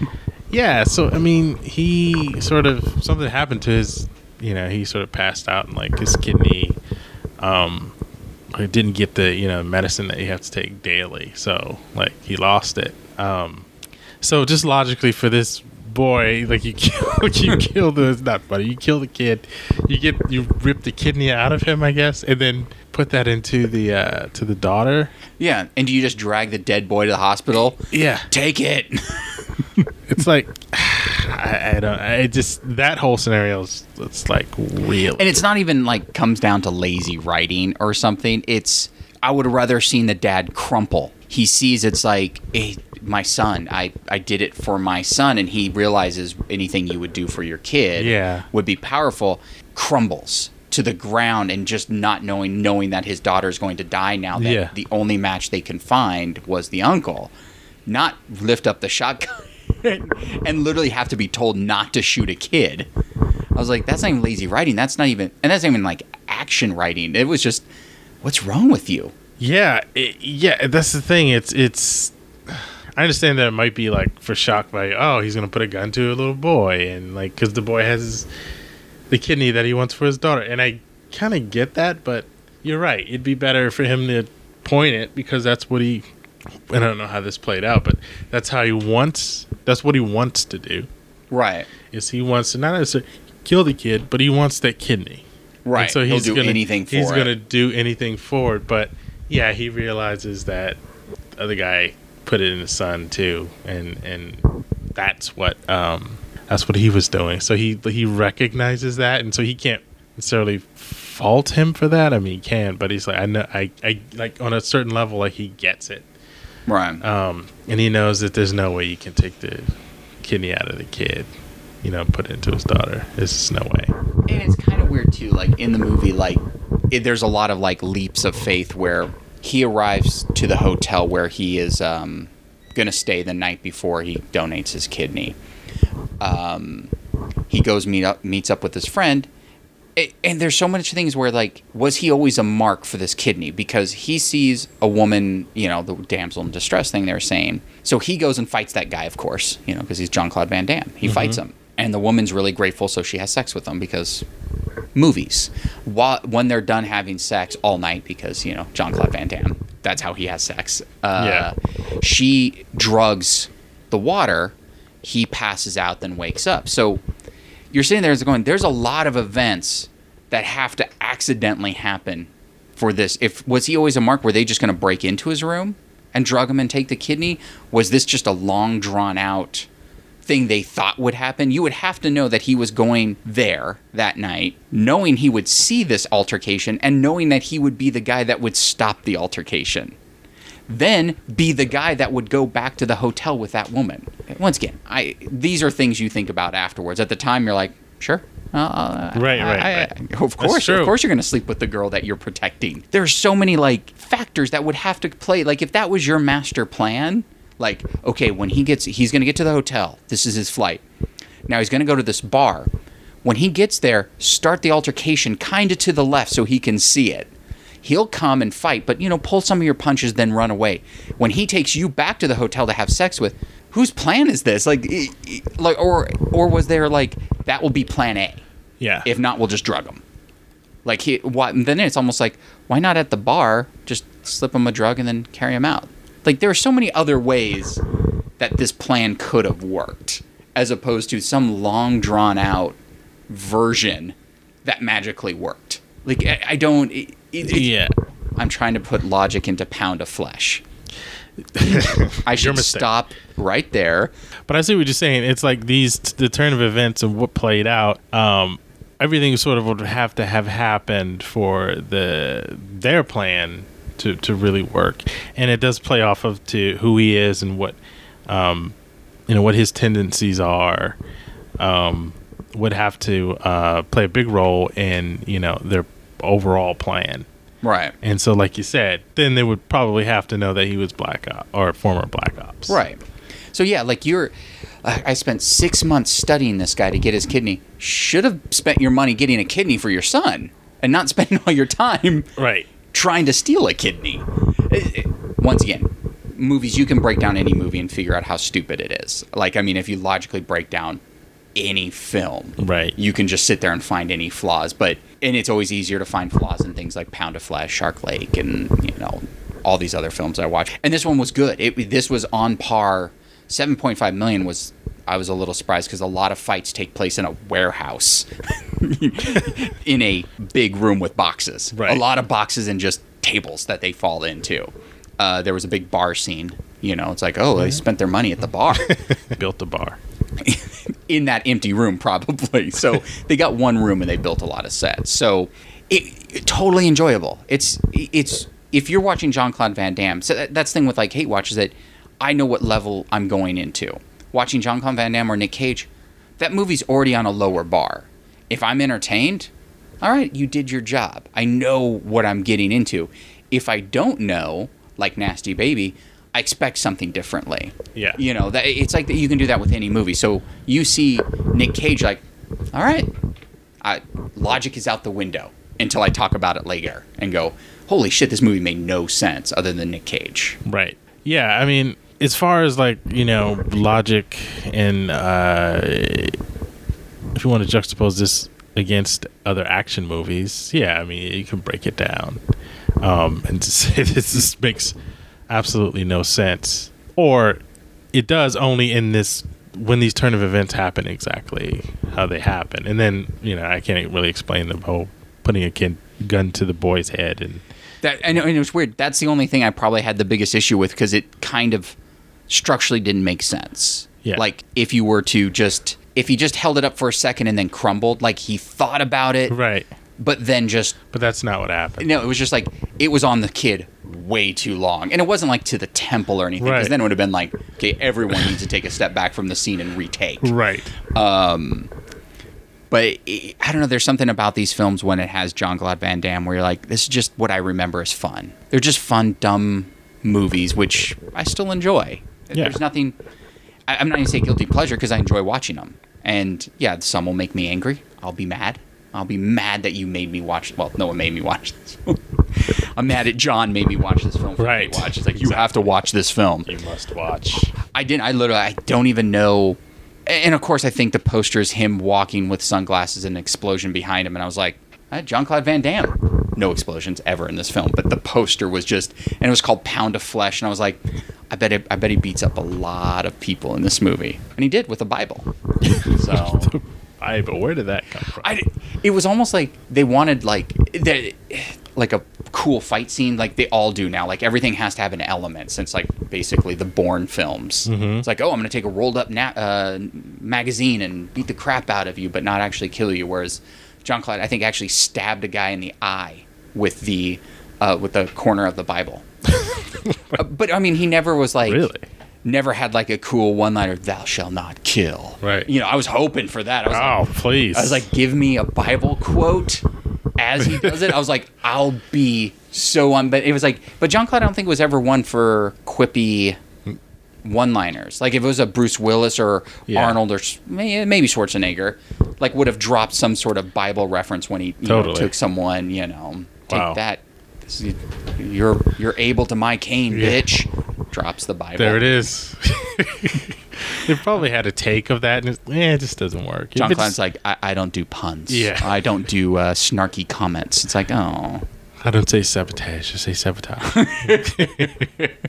yeah. So I mean, he sort of something happened to his. You know, he sort of passed out, and like his kidney, um, he didn't get the you know medicine that you have to take daily. So like he lost it. Um, so just logically for this boy, like you kill, you kill the it's not funny. You kill the kid, you get you rip the kidney out of him, I guess, and then put that into the uh, to the daughter. Yeah. And do you just drag the dead boy to the hospital? Yeah. Take it. it's like I, I don't I just that whole scenario is it's like real And it's not even like comes down to lazy writing or something. It's I would rather seen the dad crumple. He sees it's like eh, my son. I I did it for my son, and he realizes anything you would do for your kid Yeah. would be powerful. Crumbles to the ground and just not knowing knowing that his daughter is going to die now that Yeah. the only match they can find was the uncle not lift up the shotgun and literally have to be told not to shoot a kid. I was like, that's not even lazy writing. That's not even, and that's not even like action writing. It was just, what's wrong with you? yeah it, yeah that's the thing it's it's I understand that it might be like for shock value oh he's gonna put a gun to a little boy and like because the boy has his, the kidney that he wants for his daughter and I kind of get that but you're right it'd be better for him to point it because that's what he I don't know how this played out but that's how he wants that's what he wants to do Right. is he wants to not necessarily kill the kid, but he wants that kidney. Right. And so He'll he's do gonna, do anything for He's it. gonna do anything for it. But yeah, he realizes that the other guy put it in the sun too, and and that's what um that's what he was doing. So he he recognizes that, and so he can't necessarily fault him for that. I mean, he can, but he's like, I know, I I like on a certain level, like he gets it, Right. um, and he knows that there's no way you can take the kidney out of the kid. You know, put it into his daughter. There's just no way. and it's kind of weird too like in the movie like it, there's a lot of like leaps of faith where he arrives to the hotel where he is um, gonna stay the night before he donates his kidney. Um, he goes meet up meets up with his friend. It, and there's so much things where like was he always a mark for this kidney? Because he sees a woman you know the damsel in distress thing they're saying. So he goes and fights that guy of course you know because he's john-claude van damme. He fights him and the woman's really grateful so she has sex with him because movies. While, when they're done having sex all night because you know john-claude van damme that's how he has sex. Uh, she drugs the water he passes out then wakes up. So you're sitting there going there's a lot of events that have to accidentally happen for this. If was he always a mark? Were they just going to break into his room and drug him and take the kidney? Was this just a long drawn out thing they thought would happen? You would have to know that he was going there that night, knowing he would see this altercation and knowing that he would be the guy that would stop the altercation. Then be the guy that would go back to the hotel with that woman. Once again, I these are things you think about afterwards. At the time, you're like, sure, uh, Right, I- right, I- right. Of course, of course, you're going to sleep with the girl that you're protecting. There's so many like factors that would have to play. Like if that was your master plan, like okay, when he gets, he's going to get to the hotel. This is his flight. Now he's going to go to this bar. When he gets there, start the altercation kind of to the left so he can see it. He'll come and fight, but you know, pull some of your punches, then run away. When he takes you back to the hotel to have sex with, whose plan is this? Like, like, or or was there like that will be plan A? Yeah. If not, we'll just drug him. Like he, why, then it's almost like why not at the bar just slip him a drug and then carry him out? Like there are so many other ways that this plan could have worked, as opposed to some long drawn out version that magically worked. Like I, I don't. It, it, yeah. I'm trying to put logic into pound of flesh. I should stop right there. But I see what you're saying. It's like these the turn of events and what played out. Um, everything sort of would have to have happened for the their plan to to really work, and it does play off of to who he is and what um, you know what his tendencies are. Um, would have to uh, play a big role in you know their overall plan. Right. And so, like you said, then they would probably have to know that he was Black Ops or former Black Ops. Right. So yeah, like you're. I I spent six months studying this guy to get his kidney. Should have spent your money getting a kidney for your son, and not spending all your time Right. Trying to steal a kidney. It- it- Once again, movies you can break down any movie and figure out how stupid it is. Like I mean, if you logically break down any film, Right. you can just sit there and find any flaws. But and it's always easier to find flaws in things like Pound of Flesh, Shark Lake, and you know all these other films I watch. And this one was good. It this was on par. Seven point five million was. I was a little surprised because a lot of fights take place in a warehouse, in a big room with boxes. Right. A lot of boxes and just tables that they fall into. Uh, there was a big bar scene. You know, it's like, oh, they spent their money at the bar Built the bar. in that empty room probably so they got one room and they built a lot of sets so it, it- totally enjoyable it's it's if you're watching jean-claude van damme so that, that's the thing with like hate watch is that i know what level i'm going into watching John Con van damme or nick cage that movie's already on a lower bar if i'm entertained all right you did your job i know what i'm getting into if i don't know like nasty baby i expect something differently Yeah. you know that it's like that you can do that with any movie so you see nick cage like all right I, logic is out the window until i talk about it later and go holy shit this movie made no sense other than nick cage Right. Yeah. I mean, as far as like you know, logic and uh, if you want to juxtapose this against other action movies, yeah, I mean, you can break it down. Um, and to say this just makes absolutely no sense, or it does only in this when these turn of events happen exactly how they happen, and then you know I can't really explain the whole putting a kid gun to the boy's head and that and, it was weird. That's the only thing i probably had the biggest issue with because it kind of structurally didn't make sense Yeah. like if you were to just if he just held it up for a second and then crumbled like he thought about it right. but then just But that's not what happened. No, it was just like it was on the kid way too long, and it wasn't like to the temple or anything. Because Right. then it would have been like, okay, everyone needs to take a step back from the scene and retake. Right. Um, but it, I don't know. There's something about these films when it has John Claude Van Damme where you're like, this is just what I remember as fun. They're just fun, dumb movies, which I still enjoy. Yeah. There's nothing. I, I'm not going to say guilty pleasure because I enjoy watching them. And yeah, some will make me angry. I'll be mad. I'll be mad that you made me watch. Well, no one made me watch this. I'm mad at John made me watch this film. For Right. Me to watch. It's like you have to watch this film. You must watch. I didn't. I literally. I don't even know. And of course, I think the poster is him walking with sunglasses and an explosion behind him, and I was like, John Claude Van Damme. No explosions ever in this film, but the poster was just, and it was called Pound of Flesh, and I was like, I bet it, I bet he beats up a lot of people in this movie, and he did with a Bible. So I but where did that come from? I, it was almost like they wanted like that, like a cool fight scene like they all do now. Like everything has to have an element since like basically the Bourne films. It's like, oh, I'm going to take a rolled up na- uh, magazine and beat the crap out of you, but not actually kill you. Whereas John Claude, I think, actually stabbed a guy in the eye with the uh, with the corner of the Bible. Uh, but I mean, he never was like Really? never had like a cool one liner, "Thou shall not kill." Right. You know, I was hoping for that. I was like, Oh, please. I was like, give me a Bible quote as he does it. I was like, I'll be so on. But it was like, but John Claude, I don't think was ever one for quippy one-liners. Like if it was a Bruce Willis or Yeah. Arnold or maybe Schwarzenegger, like would have dropped some sort of Bible reference when he you know, took someone. You know, take Wow. that. This is- You're you're Abel to my Cain, Yeah. bitch. Drops the Bible. there it is. they probably had a take of that, and it's, eh, it just doesn't work. John Claude's like, I, I don't do puns. Yeah. I don't do uh, snarky comments. It's like, oh. I don't say sabotage. I say sabotage.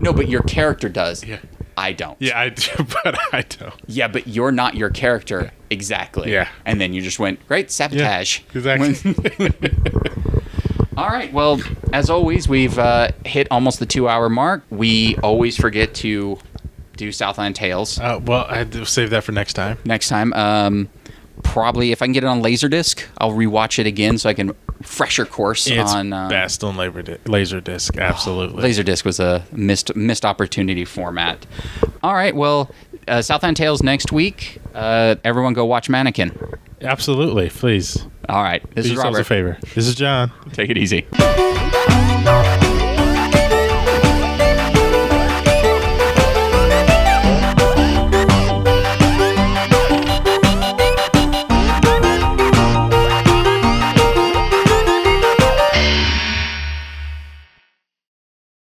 No, but your character does. Yeah. I don't. yeah, I do, but I don't. Yeah, but you're not your character exactly. Yeah. And then you just went, great, sabotage. exactly. All right. Well, as always, we've uh, hit almost the two hour mark. We always forget to do Southland Tales Uh, well, I had to save that for next time. next time. Um, probably, if I can get it on Laserdisc, I'll rewatch it again so I can fresher course It's on. Uh, best on laser, di- laser disc. Absolutely. Laserdisc was a missed missed opportunity format. All right, well, uh, Southland Tales next week. Uh, everyone go watch Mannequin. Absolutely. Please. All right, this Do is yourselves Robert. a favor. This is John. Take it easy.